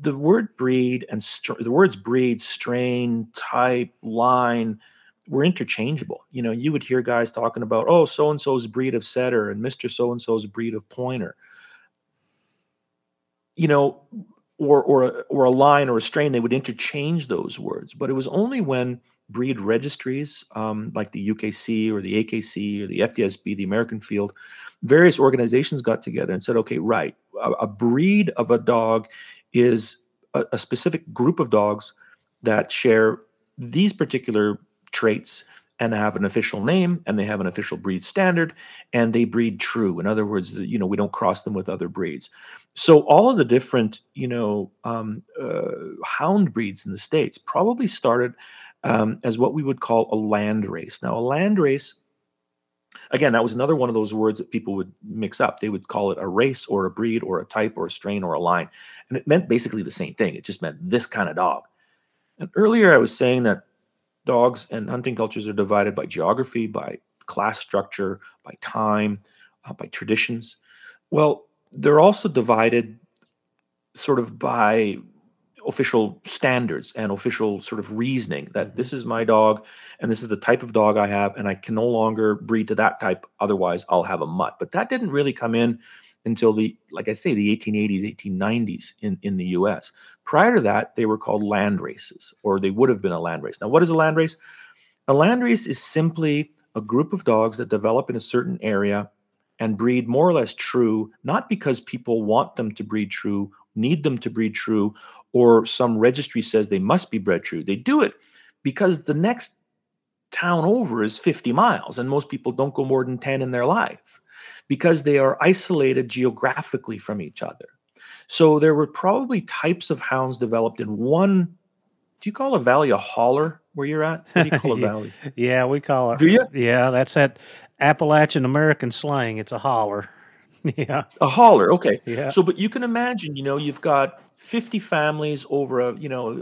the word breed and str- the words breed, strain, type, line were interchangeable. You know, you would hear guys talking about, oh, so and so's breed of setter and Mister So and so's breed of pointer. You know, or or or a line or a strain, they would interchange those words. But it was only when breed registries, um, like the UKC or the AKC or the FDSB, the American Field, various organizations got together and said, okay, right, a, a breed of a dog is a, a specific group of dogs that share these particular traits and have an official name and they have an official breed standard and they breed true. In other words you know we don't cross them with other breeds. So all of the different you know um, uh, hound breeds in the states probably started um, as what we would call a land race. Now a land race again that was another one of those words that people would mix up. They would call it a race or a breed or a type or a strain or a line. And it meant basically the same thing. It just meant this kind of dog. And earlier i was saying that dogs and hunting cultures are divided by geography by class structure by time uh, by traditions. Well they're also divided sort of by official standards and official sort of reasoning that this is my dog and this is the type of dog I have and I can no longer breed to that type otherwise I'll have a mutt. But that didn't really come in until the like I say the 1880s 1890s in in the US prior to that they were called land races or they would have been a land race now what is a land race a land race is simply a group of dogs that develop in a certain area and breed more or less true, not because people want them to breed true, need them to breed true, or some registry says they must be bred true. They do it because the next town over is 50 miles, and most people don't go more than 10 in their life. Because they are isolated geographically from each other. So there were probably types of hounds developed in one. Do you call a valley a holler where you're at? What do you call a valley? yeah, we call it. Do you? Yeah, that's that Appalachian American slang. It's a holler. yeah. A holler. Okay. Yeah. So, but you can imagine, you know, you've got 50 families over a, you know,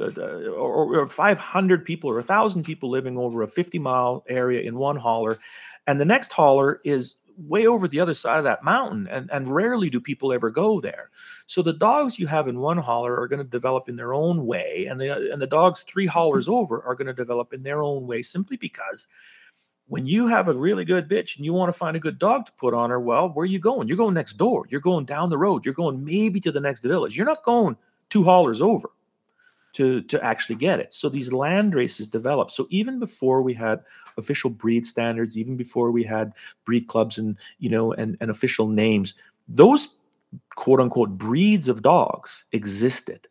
or, or 500 people or 1,000 people living over a 50 mile area in one holler. And the next holler is way over the other side of that mountain. And, and rarely do people ever go there. So the dogs you have in one holler are going to develop in their own way. And the, and the dogs three hollers mm-hmm. over are going to develop in their own way simply because when you have a really good bitch and you want to find a good dog to put on her, well, where are you going? You're going next door. You're going down the road. You're going maybe to the next village. You're not going two hollers over to, to actually get it. So these land races developed. So even before we had official breed standards, even before we had breed clubs and you know and, and official names, those quote unquote breeds of dogs existed.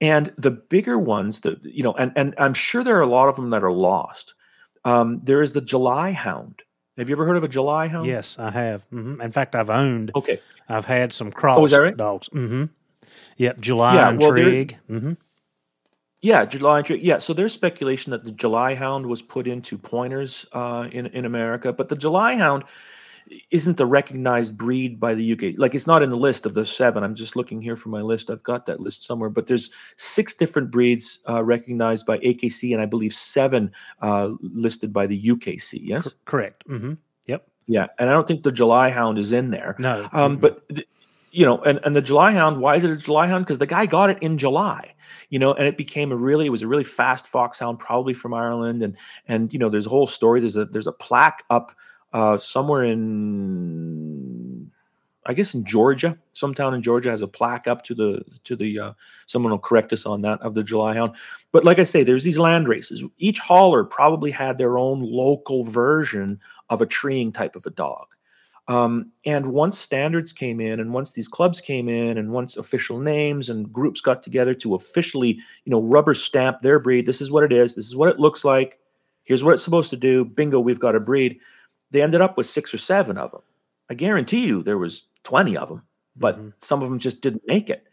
And the bigger ones, that you know, and, and I'm sure there are a lot of them that are lost um, there is the July Hound. Have you ever heard of a July Hound? Yes, I have. Mm-hmm. In fact, I've owned. Okay. I've had some cross oh, right? dogs. Mm-hmm. Yep, July yeah, and well, Trigg. Mm-hmm. Yeah, July. Yeah, so there's speculation that the July Hound was put into pointers uh, in in America, but the July Hound isn't the recognized breed by the UK. Like it's not in the list of the seven. I'm just looking here for my list. I've got that list somewhere, but there's six different breeds uh, recognized by AKC, and I believe seven uh, listed by the UKC. Yes, C- correct. Mm-hmm. Yep. Yeah, and I don't think the July Hound is in there. No. Um, mm-hmm. but. Th- you know, and, and the July Hound, why is it a July Hound? Because the guy got it in July, you know, and it became a really, it was a really fast foxhound, probably from Ireland, and and you know, there's a whole story. There's a there's a plaque up uh, somewhere in I guess in Georgia, some town in Georgia has a plaque up to the to the. Uh, someone will correct us on that of the July Hound. But like I say, there's these land races. Each holler probably had their own local version of a treeing type of a dog. Um, and once standards came in, and once these clubs came in, and once official names and groups got together to officially, you know, rubber stamp their breed. This is what it is. This is what it looks like. Here's what it's supposed to do. Bingo, we've got a breed they ended up with six or seven of them. I guarantee you there was 20 of them, but mm-hmm. some of them just didn't make it.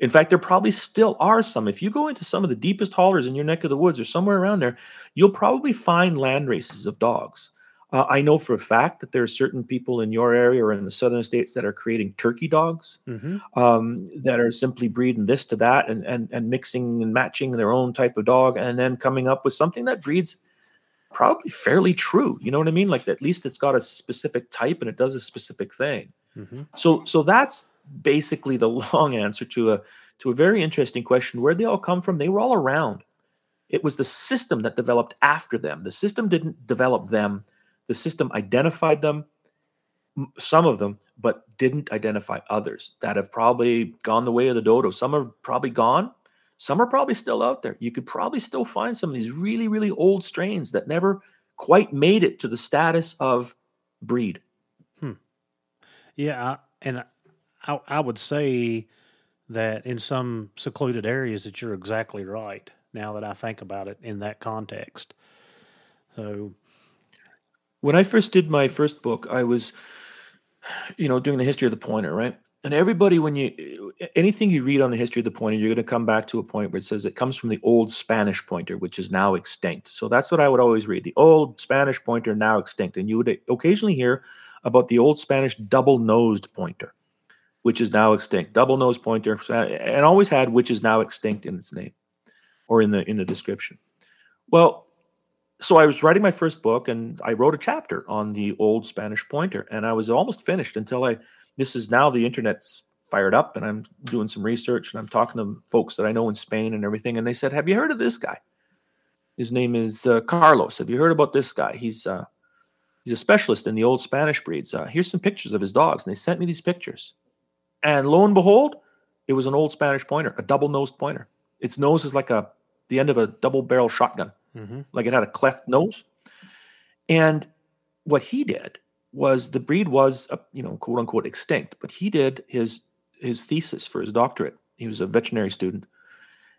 In fact, there probably still are some. If you go into some of the deepest hollers in your neck of the woods or somewhere around there, you'll probably find land races of dogs. Uh, I know for a fact that there are certain people in your area or in the southern states that are creating turkey dogs mm-hmm. um, that are simply breeding this to that and, and, and mixing and matching their own type of dog and then coming up with something that breeds probably fairly true. You know what I mean? Like at least it's got a specific type and it does a specific thing. Mm-hmm. So so that's basically the long answer to a to a very interesting question. Where they all come from? They were all around. It was the system that developed after them. The system didn't develop them. The system identified them, some of them, but didn't identify others that have probably gone the way of the dodo. Some are probably gone, some are probably still out there. You could probably still find some of these really, really old strains that never quite made it to the status of breed. Hmm. Yeah, and I, I would say that in some secluded areas that you're exactly right. Now that I think about it in that context, so when I first did my first book, I was, you know, doing the history of the pointer, right? and everybody when you anything you read on the history of the pointer you're going to come back to a point where it says it comes from the old spanish pointer which is now extinct. So that's what i would always read the old spanish pointer now extinct. And you would occasionally hear about the old spanish double nosed pointer which is now extinct. Double nosed pointer and always had which is now extinct in its name or in the in the description. Well so i was writing my first book and i wrote a chapter on the old spanish pointer and i was almost finished until i this is now the internet's fired up and I'm doing some research and I'm talking to folks that I know in Spain and everything. And they said, Have you heard of this guy? His name is uh, Carlos. Have you heard about this guy? He's uh, he's a specialist in the old Spanish breeds. Uh, here's some pictures of his dogs. And they sent me these pictures. And lo and behold, it was an old Spanish pointer, a double nosed pointer. Its nose is like a the end of a double barrel shotgun, mm-hmm. like it had a cleft nose. And what he did was the breed was uh, you know quote unquote extinct but he did his his thesis for his doctorate he was a veterinary student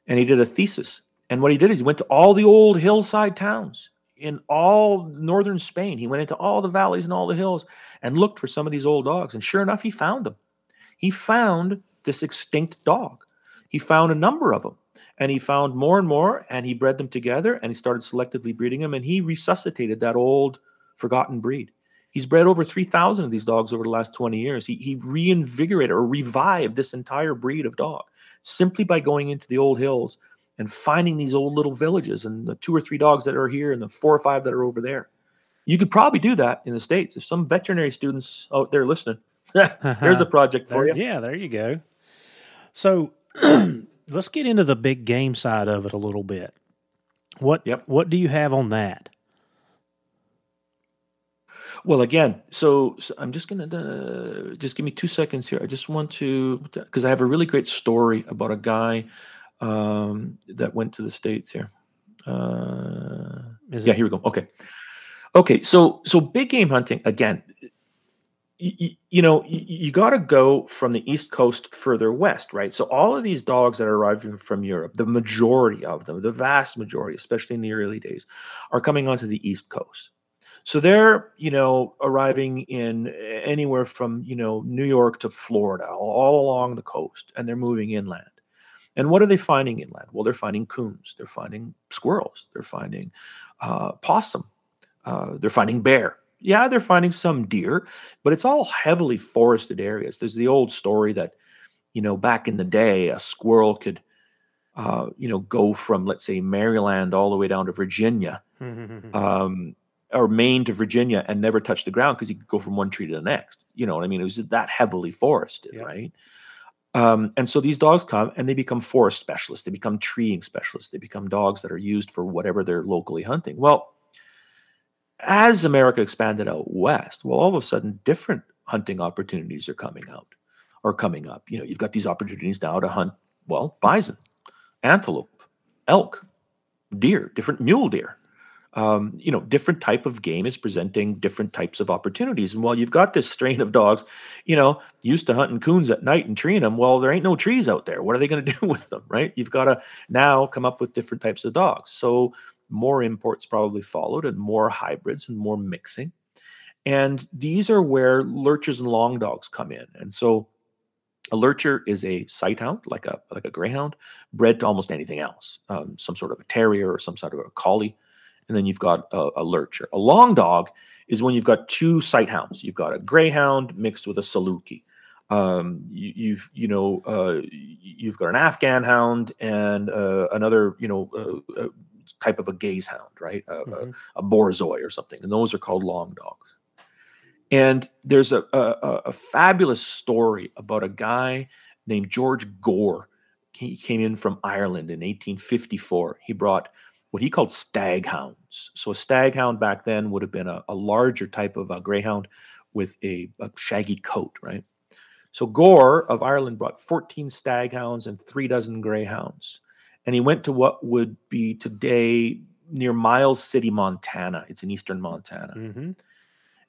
and he did a thesis and what he did is he went to all the old hillside towns in all northern Spain. He went into all the valleys and all the hills and looked for some of these old dogs. And sure enough, he found them. He found this extinct dog. He found a number of them and he found more and more and he bred them together and he started selectively breeding them and he resuscitated that old forgotten breed. He's bred over 3,000 of these dogs over the last 20 years. He, he reinvigorated or revived this entire breed of dog simply by going into the old hills and finding these old little villages and the two or three dogs that are here and the four or five that are over there. You could probably do that in the States. If some veterinary students out there listening, there's uh-huh. a project for There- you. Yeah, there you go. So let's get into the big game side of it a little bit. What Yep. what do you have on that? Well, again, so, so I'm just gonna uh, just give me two seconds here. I just want to because I have a really great story about a guy um, that went to the states here. Uh, Is yeah, here we go. Okay, okay. So so big game hunting again. You, you know, you, got to go from the east coast further west, right? So all of these dogs that are arriving from Europe, the majority of them, the vast majority, especially in the early days, are coming onto the east coast. So they're, you know, arriving in anywhere from, you know, New York to Florida, all, all along the coast, and they're moving inland. And what are they finding inland? Well, they're finding coons, they're finding squirrels, they're finding uh, possum, uh, they're finding bear. Yeah, they're finding some deer, but it's all heavily forested areas. There's the old story that, you know, back in the day, a squirrel could, uh, you know, go from, let's say, Maryland all the way down to Virginia um, or Maine to Virginia and never touch the ground because he could go from one tree to the next. You know what I mean? It was that heavily forested, Yep. right? Um, and so these dogs come and they become forest specialists. They become treeing specialists. They become dogs that are used for whatever they're locally hunting. Well, as America expanded out west, well, all of a sudden, different hunting opportunities are coming out or coming up. You know, you've got these opportunities now to hunt, well, bison, antelope, elk, deer, different mule deer um, you know, different type of game is presenting different types of opportunities. And while you've got this strain of dogs, you know, used to hunting coons at night and treeing them, well, there ain't no trees out there. What are they going to do with them, right? You've got to now come up with different types of dogs. So more imports probably followed, and more hybrids and more mixing. And these are where lurchers and long dogs come in. And so a lurcher is a sight hound, like a like a greyhound, bred to almost anything else, um, some sort of a terrier or some sort of a collie and then you've got a, a lurcher. A long dog is when you've got two sight hounds. You've got a greyhound mixed with a Saluki. Um, you, you've you know uh, you've got an Afghan hound and uh, another you know uh, uh, type of a gaze hound, right? A, Mhm. a, a Borzoi or something, and those are called long dogs. And there's a, a, a- fabulous story about a guy named George Gore. He came in from Ireland in 1854. He brought what he called stag hounds. So a stag hound back then would have been a, a larger type of a greyhound with a, a shaggy coat, right? So Gore of Ireland brought 14 stag hounds and three dozen greyhounds. And he went to what would be today near Miles City, Montana. It's in eastern Montana. hmm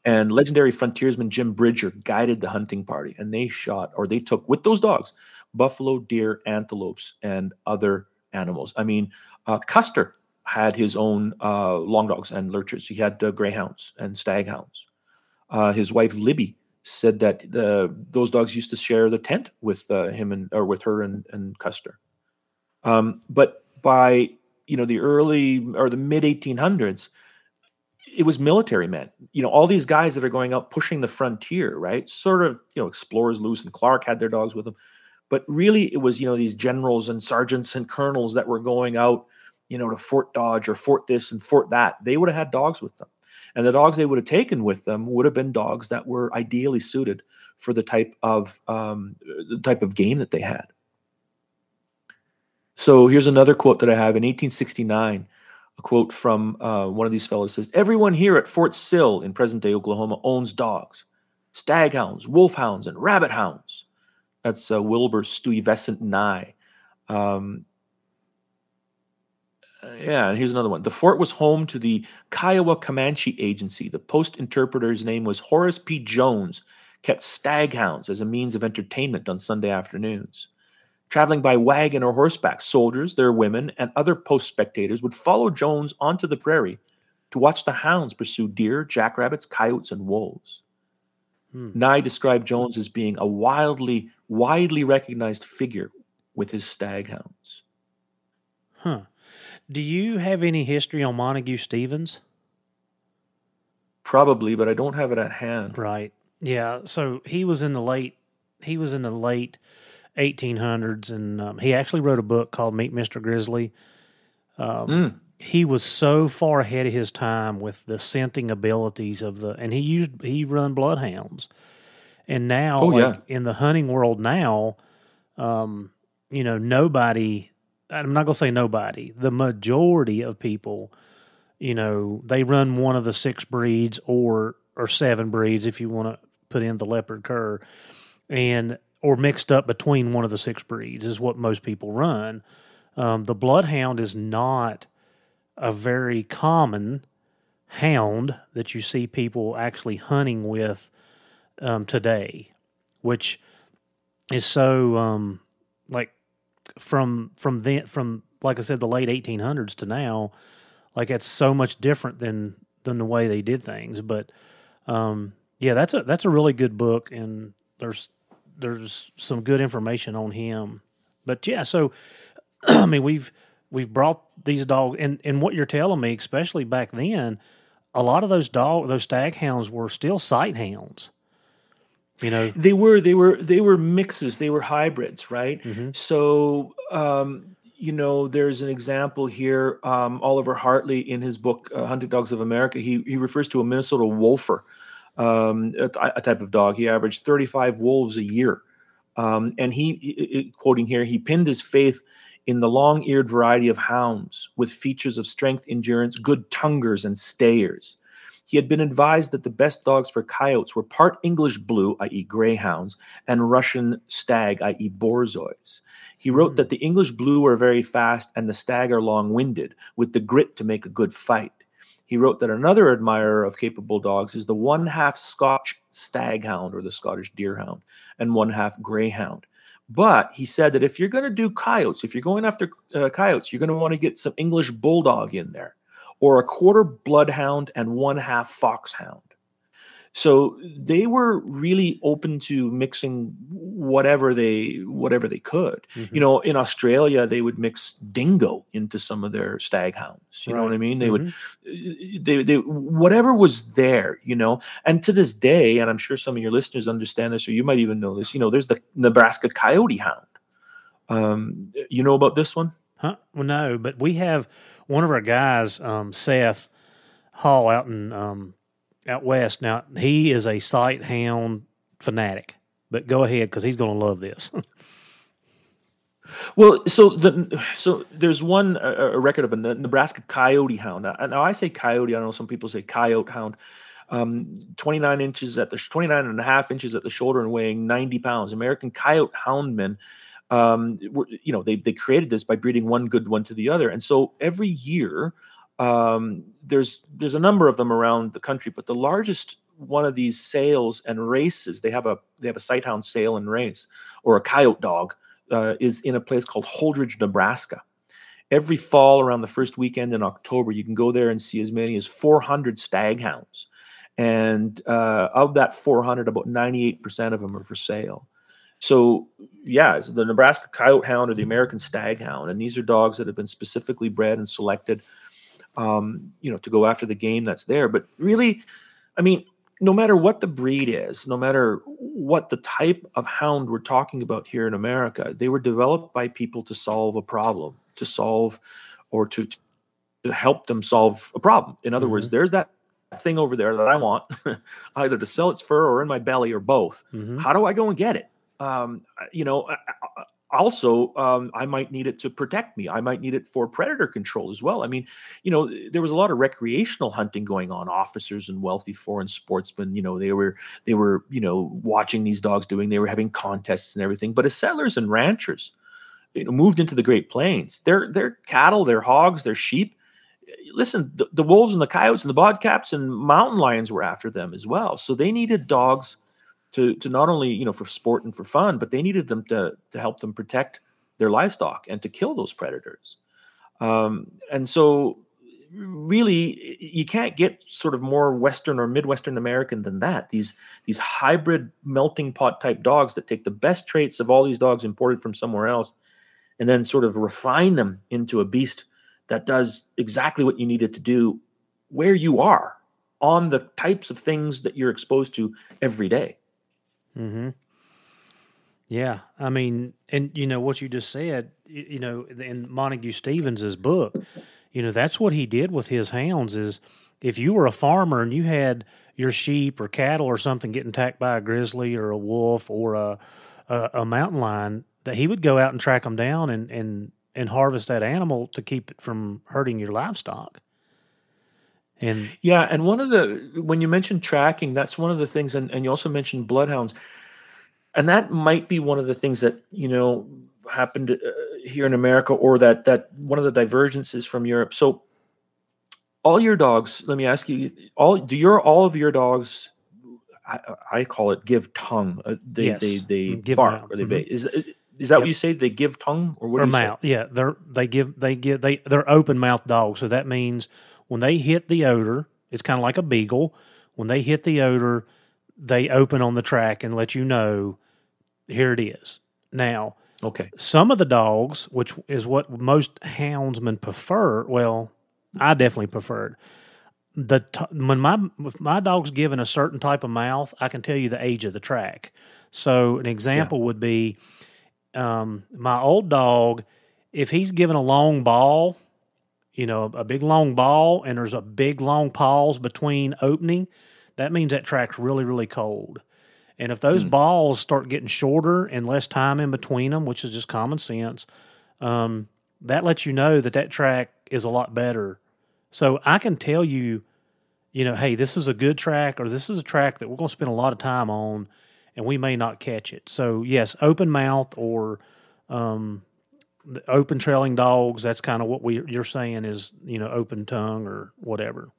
And legendary frontiersman Jim Bridger guided the hunting party, and they shot or they took with those dogs buffalo, deer, antelopes, and other animals. I mean, uh, Custer had his own uh, long dogs and lurchers. He had uh, greyhounds and staghounds. Uh, his wife Libby said that the, those dogs used to share the tent with uh, him and or with her and, and Custer. Um, but by you know the early or the mid 1800s, it was military men. You know, all these guys that are going out pushing the frontier, right? Sort of, you know, explorers Lewis and Clark had their dogs with them. But really it was, you know, these generals and sergeants and colonels that were going out, you know, to Fort Dodge or Fort this and Fort that. They would have had dogs with them. And the dogs they would have taken with them would have been dogs that were ideally suited for the type of um, the type of game that they had. So here's another quote that I have. In 1869 a quote from uh, one of these fellows says everyone here at fort sill in present-day oklahoma owns dogs. Staghounds wolfhounds and rabbit hounds. That's uh, wilbur sturtevant nye. Um, uh, yeah and here's another one. The fort was home to the kiowa comanche agency. The post interpreter's name was horace p. Jones kept staghounds as a means of entertainment on sunday afternoons Traveling by wagon or horseback, soldiers, their women, and other post spectators would follow Jones onto the prairie to watch the hounds pursue deer, jackrabbits, coyotes, and wolves. Hmm. Nye described Jones as being a wildly, widely recognized figure with his staghounds. Huh. Do you have any history on Montague Stevens? Probably, but I don't have it at hand. Right. Yeah. So he was in the late. He was in the late 1800s, and um, he actually wrote a book called Meet Mr. Grizzly. Um, mm. He was so far ahead of his time with the scenting abilities of the, and he used he run bloodhounds, and now oh, like, yeah. in the hunting world now, um, you know nobody. I'm not gonna say nobody. The majority of people, you know, they run one of the six breeds or or seven breeds if you want to put in the leopard cur, and or mixed up between one of the six breeds is what most people run. Um, the bloodhound is not a very common hound that you see people actually hunting with um, today, which is so um, like from from then from like I said the late 1800s to now, like it's so much different than than the way they did things. But um, yeah, that's a that's a really good book, and there's there's some good information on him. But yeah, so I mean we've we've brought these dogs and, and what you're telling me, especially back then, a lot of those dog those stag hounds were still sight hounds. You know they were they were they were mixes, they were hybrids, right? Mm-hmm. So um, you know, there's an example here. Um, Oliver Hartley, in his book uh, "Hunted Dogs of America," he he refers to a Minnesota wolfer, um, a, a, type of dog. He averaged 35 wolves a year. Um, and he, he, quoting here, he pinned his faith in the long eared variety of hounds with features of strength, endurance, good tonguers, and stayers. He had been advised that the best dogs for coyotes were part English blue, i.e., greyhounds, and Russian stag, i.e., borzois. He wrote mm. that the English blue are very fast and the stag are long winded, with the grit to make a good fight. He wrote that another admirer of capable dogs is the one half Scotch staghound or the Scottish deerhound and one half greyhound. But he said that if you're going to do coyotes, if you're going after uh, coyotes, you're going to want to get some English bulldog in there or a quarter bloodhound and one half foxhound. So they were really open to mixing whatever they whatever they could. Mm-hmm. You know, in Australia they would mix dingo into some of their stag hounds. You right. know what I mean? They mm-hmm. would they they whatever was there, you know. And to this day, and I'm sure some of your listeners understand this or you might even know this, you know, there's the Nebraska coyote hound. Um, you know about this one? Huh? Well, no, but we have one of our guys, um, Seth Hall, out in um, out west. Now he is a sight hound fanatic, but go ahead because he's going to love this. well, so the so there's one a record of a Nebraska coyote hound. Now I say coyote. I know some people say coyote hound. Um, 29 inches at the 29 and a half inches at the shoulder and weighing 90 pounds. American coyote houndmen. Um, were, you know, they they created this by breeding one good one to the other, and so every year um, there's there's a number of them around the country, but the largest one of these sales and races they have a they have a sighthound sale and race or a coyote dog uh, is in a place called Holdrege, Nebraska. Every fall around the first weekend in October, you can go there and see as many as 400 staghounds, and uh, of that 400, about 98% of them are for sale. So yeah, the Nebraska Coyote Hound or the American Staghound, and these are dogs that have been specifically bred and selected um, you know, to go after the game that's there. But really, I mean, no matter what the breed is, no matter what the type of hound we're talking about here in America, they were developed by people to solve a problem, to solve or to, to help them solve a problem. In other mm-hmm. words, there's that thing over there that I want, either to sell its fur or in my belly or both. Mm-hmm. How do I go and get it? Um, you know, also um, i might need it to protect me. I might need it for predator control as well. I mean you know there was a lot of recreational hunting going on. Officers and wealthy foreign sportsmen you know they were they were you know watching these dogs doing they were having contests and everything. But as settlers and ranchers you know, moved into the great plains their their cattle their hogs their sheep listen the, the wolves and the coyotes and the bobcats and mountain lions were after them as well. So they needed dogs to to not only you know for sport and for fun, but they needed them to to help them protect their livestock and to kill those predators. Um, and so really you can't get sort of more western or midwestern american than that these these hybrid melting pot type dogs that take the best traits of all these dogs imported from somewhere else and then sort of refine them into a beast that does exactly what you need it to do where you are on the types of things that you're exposed to every day. Mm-hmm. Yeah, I mean, and you know what you just said. You know, in Montague Stevens's book, you know that's what he did with his hounds. Is if you were a farmer and you had your sheep or cattle or something getting attacked by a grizzly or a wolf or a a, a mountain lion, that he would go out and track them down and and and harvest that animal to keep it from hurting your livestock. And yeah, and one of the when you mentioned tracking, that's one of the things, and, and you also mentioned bloodhounds, and that might be one of the things that you know happened uh, here in America, or that that one of the divergences from Europe. So, all your dogs, let me ask you, all do your all of your dogs? I, I call it give tongue. Uh, they yes. they they give bark or they mm-hmm. Is is that yep. what you say? They give tongue or what? Or mouth? Say? Yeah, they're they give they give they they're open mouth dogs. So that means when they hit the odor, it's kind of like a beagle. When they hit the odor, they open on the track and let you know here it is. Now, okay. Some of the dogs, which is what most houndsmen prefer, well, I definitely preferred. The t- when my if my dog's given a certain type of mouth, I can tell you the age of the track. So an example yeah. would be um, my old dog. If he's given a long ball, you know, a big long ball and there's a big long pause between opening, that means that track's really, really cold. And if those mm. balls start getting shorter and less time in between them, which is just common sense, um, that lets you know that that track is a lot better. So I can tell you, you know, hey, this is a good track or this is a track that we're going to spend a lot of time on and we may not catch it. So, yes, open mouth or um, open trailing dogs that's kind of what we you're saying is you know open tongue or whatever.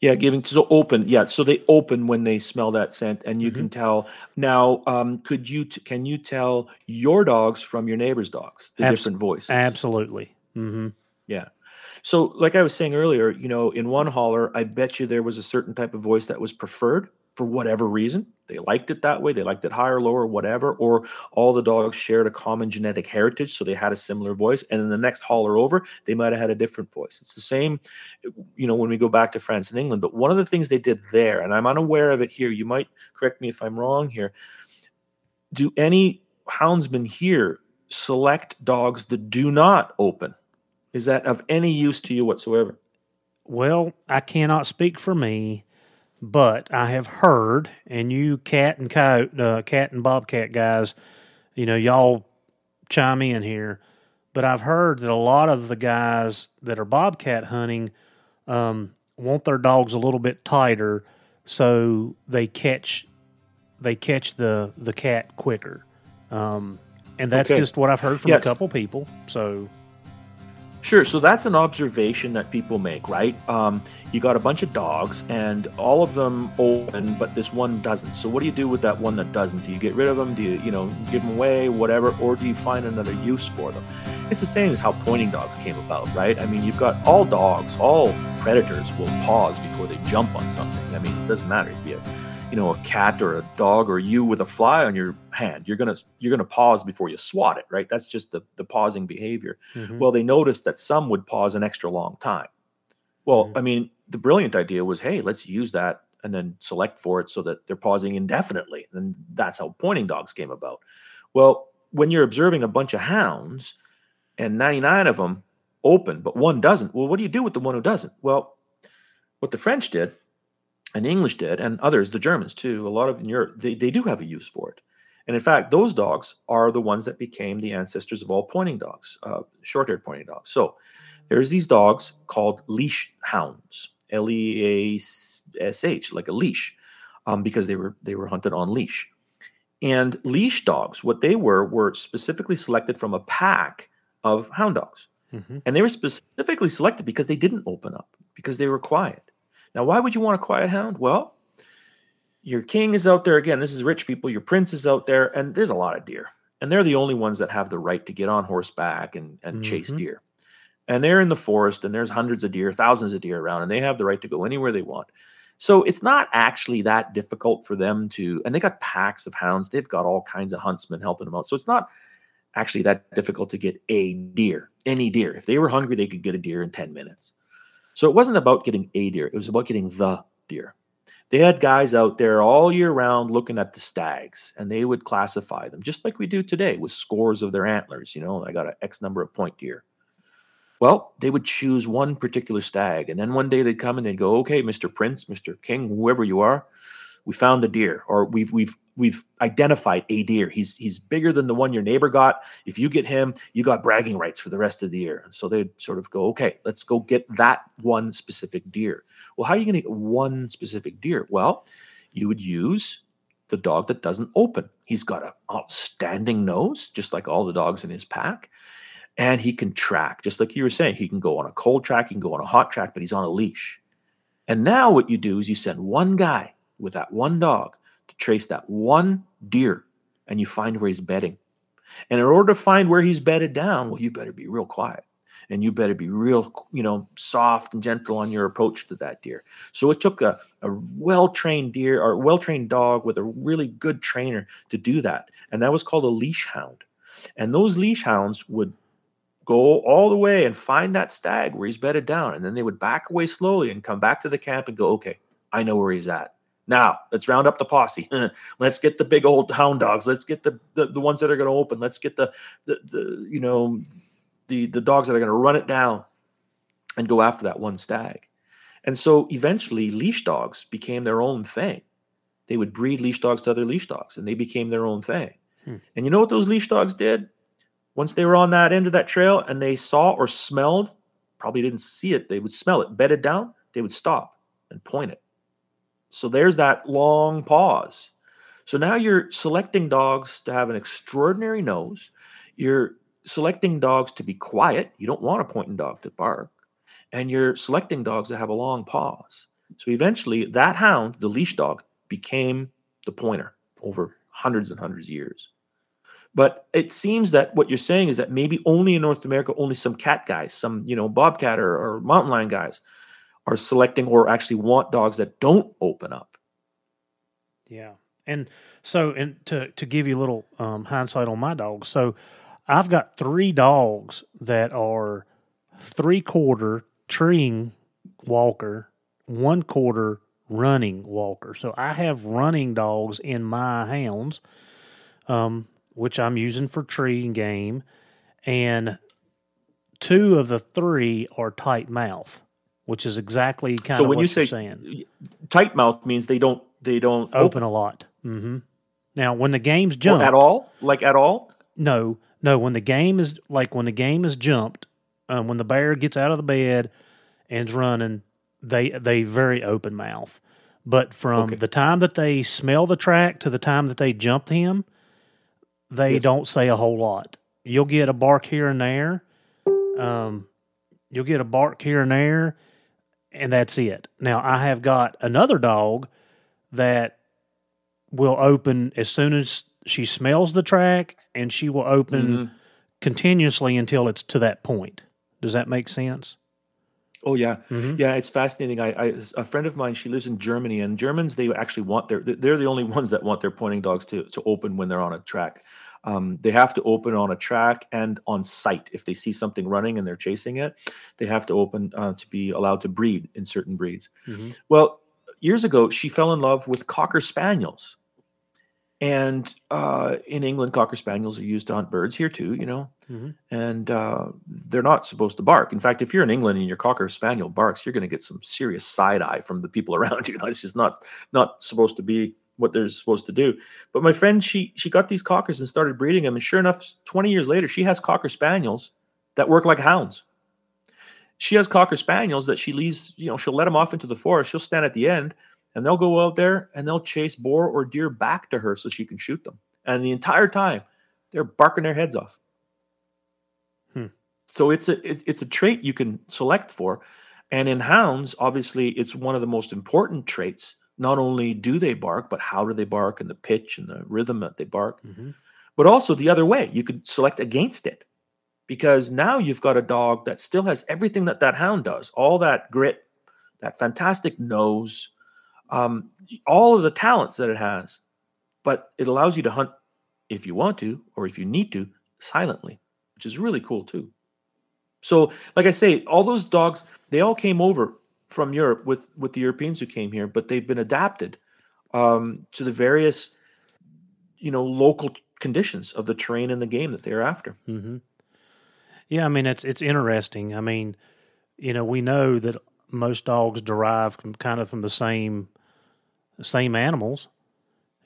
Yeah giving so open yeah so they open when they smell that scent and you mm-hmm. can tell. Now um, could you t- can you tell your dogs from your neighbor's dogs the Abs- different voices? absolutely. Mm-hmm. yeah. So like i was saying earlier you know in one holler i bet you there was a certain type of voice that was preferred for whatever reason. They liked it that way. They liked it higher, lower, whatever. Or all the dogs shared a common genetic heritage, so they had a similar voice. And then the next holler over, they might have had a different voice. It's the same, you know, when we go back to France and England. But one of the things they did there, and I'm unaware of it here, you might correct me if I'm wrong here. Do any houndsmen here select dogs that do not open? Is that of any use to you whatsoever? Well, I cannot speak for me but I have heard, and you cat and coyote, uh, cat and bobcat guys, you know, y'all chime in here. But I've heard that a lot of the guys that are bobcat hunting um, want their dogs a little bit tighter, so they catch they catch the the cat quicker. Um, and that's okay. just what I've heard from yes. a couple people. So Sure. So that's an observation that people make, right? Um, you got a bunch of dogs, and all of them open, but this one doesn't. So what do you do with that one that doesn't? Do you get rid of them? Do you, you know, give them away, whatever, or do you find another use for them? It's the same as how pointing dogs came about, right? I mean, you've got all dogs, all predators will pause before they jump on something. I mean, it doesn't matter if you you know a cat or a dog or you with a fly on your hand you're gonna you're gonna pause before you swat it right? That's just the the pausing behavior. Mm-hmm. well they noticed that some would pause an extra long time. Well mm-hmm. i mean the brilliant idea was hey let's use that and then select for it so that they're pausing indefinitely. And that's how pointing dogs came about. Well when you're observing a bunch of hounds and 99 of them open but one doesn't well what do you do with the one who doesn't? Well what the french did and English did, and others, the Germans too, a lot of in Europe, they, they do have a use for it. And in fact, those dogs are the ones that became the ancestors of all pointing dogs, uh, short haired pointing dogs. So there's these dogs called leash hounds, L E A S H, like a leash, um, because they were they were hunted on leash. And leash dogs, what they were, were specifically selected from a pack of hound dogs. Mm-hmm. And they were specifically selected because they didn't open up, because they were quiet. Now, why would you want a quiet hound? Well, your king is out there again. This is rich people. Your prince is out there, and there's a lot of deer, and they're the only ones that have the right to get on horseback and and mm-hmm. chase deer. and they're in the forest and there's hundreds of deer, thousands of deer around, and they have the right to go anywhere they want. So it's not actually that difficult for them to, and they got packs of hounds. They've got all kinds of huntsmen helping them out. So it's not actually that difficult to get a deer, any deer. If they were hungry, they could get a deer in 10 minutes. So it wasn't about getting a deer, it was about getting the deer. They had guys out there all year round looking at the stags and they would classify them just like we do today with scores of their antlers. You know, I got an X number of point deer. Well, they would choose one particular stag, and then one day they'd come and they'd go, "Okay, Mr. Prince, Mr. King, whoever you are, we found the deer, or we've we've we've identified a deer. He's he's bigger than the one your neighbor got. If you get him, you got bragging rights for the rest of the year." And so they'd sort of go, "Okay, let's go get that one specific deer." Well, how are you going to get one specific deer? Well, you would use the dog that doesn't open. He's got an outstanding nose, just like all the dogs in his pack and he can track, just like you were saying. He can go on a cold track, he can go on a hot track, but he's on a leash. And now what you do is you send one guy with that one dog to trace that one deer, and you find where he's bedding. And in order to find where he's bedded down, well, you better be real quiet and you better be real, you know, soft and gentle on your approach to that deer. So it took a, a well-trained deer or well-trained dog with a really good trainer to do that. And that was called a leash hound. And those leash hounds would go all the way and find that stag where he's bedded down. And then they would back away slowly and come back to the camp and go, okay, I know where he's at. Now let's round up the posse. let's get the big old hound dogs. Let's get the the, the ones that are going to open. Let's get the, the the you know the the dogs that are going to run it down and go after that one stag. And so eventually, leash dogs became their own thing. They would breed leash dogs to other leash dogs, and they became their own thing. Hmm. And you know what those leash dogs did? Once they were on that end of that trail and they saw or smelled, probably didn't see it, they would smell it, bedded down, they would stop and point it. So there's that long pause. So now you're selecting dogs to have an extraordinary nose. You're selecting dogs to be quiet. You don't want a pointing dog to bark. And you're selecting dogs that have a long pause. So eventually, that hound, the leash dog, became the pointer over hundreds and hundreds of years. But it seems that what you're saying is that maybe only in North America, only some cat guys, some you know bobcat or, or mountain lion guys, are selecting or actually want dogs that don't open up. Yeah, and so and to to give you a little um, hindsight on my dogs, so I've got three dogs that are three quarter treeing walker, one quarter running walker. So I have running dogs in my hounds. Um, which I'm using for tree and game, and two of the three are tight mouth, which is exactly kind so of when what you say saying. Tight mouth means they don't they don't open, open. a lot. Mm-hmm. Now, when the game's jumped or at all, like at all, no, no. When the game is like when the game is jumped, um, when the bear gets out of the bed and's running, they they very open mouth. But from okay. the time that they smell the track to the time that they jump him, they yes. don't say a whole lot. You'll get a bark here and there. Um, you'll get a bark here and there, and that's it. Now, I have got another dog that will open as soon as she smells the track, and she will open mm-hmm. continuously until it's to that point. Does that make sense? Oh yeah, mm-hmm. yeah. It's fascinating. I, I, a friend of mine, she lives in Germany, and Germans they actually want their. They're the only ones that want their pointing dogs to to open when they're on a track. Um, they have to open on a track and on sight. If they see something running and they're chasing it, they have to open uh, to be allowed to breed in certain breeds. Mm-hmm. Well, years ago, she fell in love with cocker spaniels. And uh, in England, cocker spaniels are used to hunt birds here too, you know, mm-hmm. and uh, they're not supposed to bark. In fact, if you're in England and your cocker spaniel barks, you're going to get some serious side eye from the people around you. It's just not not supposed to be what they're supposed to do. But my friend, she she got these cockers and started breeding them, and sure enough, 20 years later, she has cocker spaniels that work like hounds. She has cocker spaniels that she leaves, you know, she'll let them off into the forest. She'll stand at the end and they'll go out there and they'll chase boar or deer back to her so she can shoot them. And the entire time, they're barking their heads off. Hmm. So it's a it, it's a trait you can select for, and in hounds, obviously, it's one of the most important traits not only do they bark, but how do they bark and the pitch and the rhythm that they bark. Mm-hmm. But also the other way, you could select against it because now you've got a dog that still has everything that that hound does all that grit that fantastic nose um, all of the talents that it has but it allows you to hunt if you want to or if you need to silently which is really cool too so like i say all those dogs they all came over from europe with with the europeans who came here but they've been adapted um, to the various you know local conditions of the terrain and the game that they're after Mm-hmm. Yeah, I mean it's it's interesting. I mean, you know, we know that most dogs derive from kind of from the same same animals,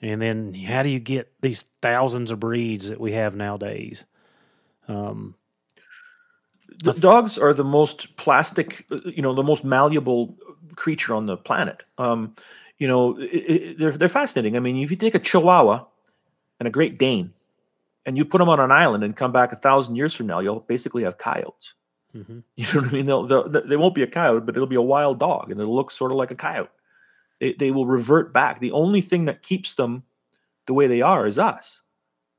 and then how do you get these thousands of breeds that we have nowadays? Um, the dogs are the most plastic you know the most malleable creature on the planet. Um, you know it, it, they're, they're fascinating. I mean if you take a chihuahua and a great dane and you put them on an island and come back a thousand years from now you'll basically have coyotes. Mhm. you know what i mean? They'll, they'll they won't be a coyote but it'll be a wild dog and it'll look sort of like a coyote. They, they will revert back. The only thing that keeps them the way they are is us.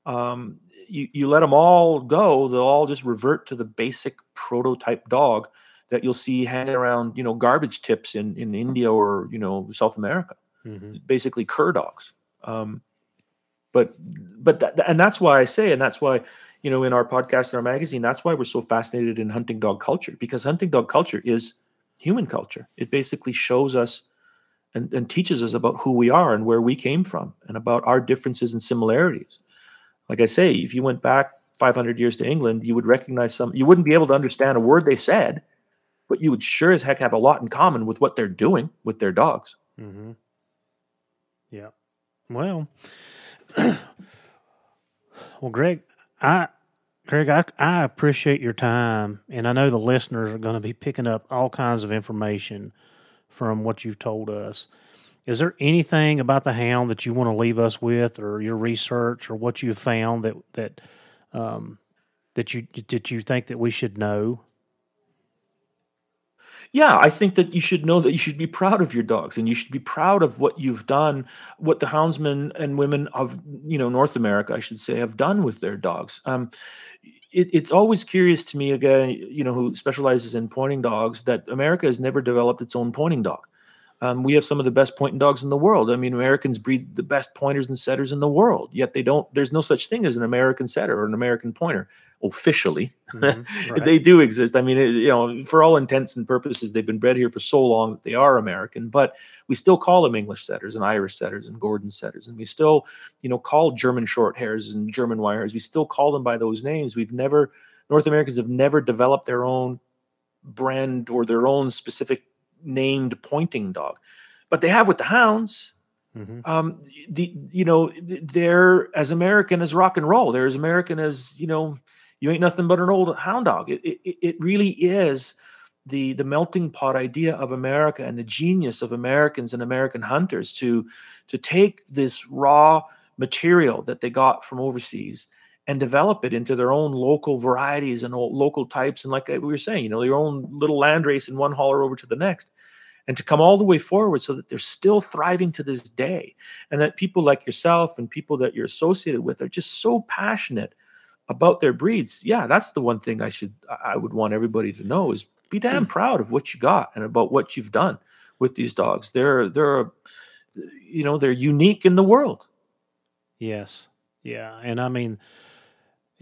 Um, you, you let them all go, they'll all just revert to the basic prototype dog that you'll see hanging around, you know, garbage tips in, in India or, you know, South America, Mhm. basically cur dogs. Um, but, but, that, and that's why I say, and that's why, you know, in our podcast, in our magazine, that's why we're so fascinated in hunting dog culture because hunting dog culture is human culture. It basically shows us and, and teaches us about who we are and where we came from and about our differences and similarities like I say, if you went back 500 years to England, you would recognize some. You wouldn't be able to understand a word they said, but you would sure as heck have a lot in common with what they're doing with their dogs. Mm-hmm. Yeah. Well, well, Greg, I, Greg, I, I appreciate your time, and I know the listeners are going to be picking up all kinds of information from what you've told us. Is there anything about the hound that you want to leave us with, or your research, or what you've found that that um, that you that you think that we should know? Yeah, I think that you should know that you should be proud of your dogs and you should be proud of what you've done, what the houndsmen and women of you know North America, I should say, have done with their dogs. Um, it, it's always curious to me, again, you know, who specializes in pointing dogs, that America has never developed its own pointing dog. Um, we have some of the best pointing dogs in the world. I mean, Americans breed the best pointers and setters in the world. Yet they don't. There's no such thing as an American setter or an American pointer officially. Mhm, right. They do exist. I mean, it, you know, for all intents and purposes, they've been bred here for so long that they are American. But we still call them English setters and Irish setters and Gordon setters, and we still, you know, call German short hairs and German wire hairs. We still call them by those names. We've never North Americans have never developed their own brand or their own specific named pointing dog, but they have with the hounds. Mhm. Um, the you know they're as American as rock and roll. They're as American as you know you ain't nothing but an old hound dog. It it, it really is the the melting pot idea of America and the genius of Americans and American hunters to to take this raw material that they got from overseas and develop it into their own local varieties and local types and like uh, we were saying you know your own little land race in one holler over to the next and to come all the way forward so that they're still thriving to this day and that people like yourself and people that you're associated with are just so passionate about their breeds yeah that's the one thing i should i I would want everybody to know is be damn mm. proud of what you got and about what you've done with these dogs they're they're uh, you know they're unique in the world Yes. Yeah. And I mean,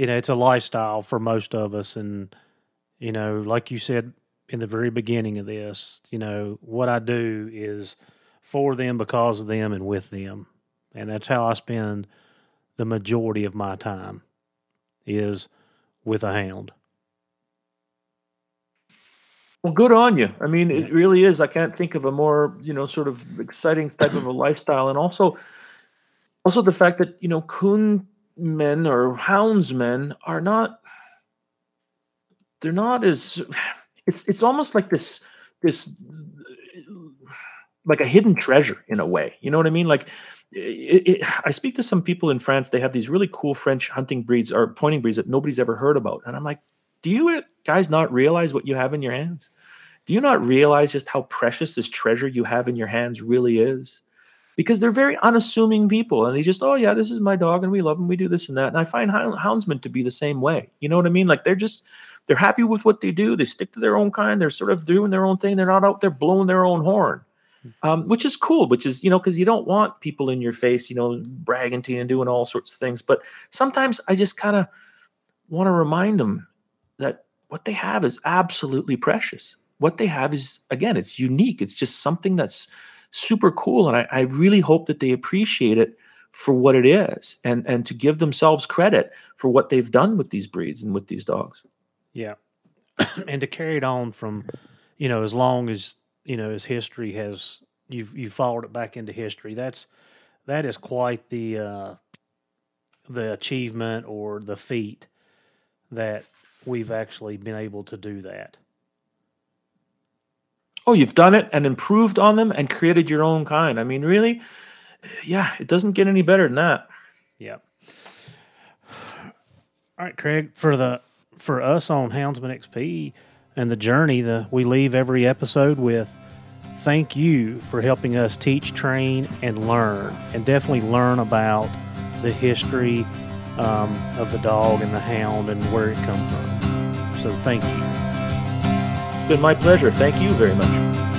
you know, it's a lifestyle for most of us. And, you know, like you said in the very beginning of this, you know, what I do is for them, because of them, and with them. And that's how I spend the majority of my time is with a hound. Well, good on you. I mean, it really is. I can't think of a more, you know, sort of exciting type of a lifestyle, and also, also the fact that you know, coon men or houndsmen are not. They're not as. It's it's almost like this this like a hidden treasure in a way. You know what I mean? Like, it, it, I speak to some people in France. They have these really cool French hunting breeds or pointing breeds that nobody's ever heard about, and I'm like, do you guys not realize what you have in your hands? Do you not realize just how precious this treasure you have in your hands really is? Because they're very unassuming people and they just oh yeah this is my dog and we love him we do this and that and i find houndsmen to be the same way you know what i mean? Like they're just they're happy with what they do they stick to their own kind they're sort of doing their own thing they're not out there blowing their own horn um, which is cool which is you know because you don't want people in your face you know bragging to you and doing all sorts of things but sometimes i just kind of want to remind them that what they have is absolutely precious. What they have is again it's unique it's just something that's super cool. And I, I really hope that they appreciate it for what it is and, and to give themselves credit for what they've done with these breeds and with these dogs. Yeah. and to carry it on from, you know, as long as, you know, as history has, you've, you've followed it back into history. That's, that is quite the, uh, the achievement or the feat that we've actually been able to do that. Oh, you've done it and improved on them and created your own kind. I mean, really, yeah, it doesn't get any better than that. Yeah. All right, Craig, for the for us on Houndsman XP and the journey, the we leave every episode with thank you for helping us teach, train, and learn, and definitely learn about the history um, of the dog and the hound and where it come from. So thank you. It's been my pleasure. Thank you very much.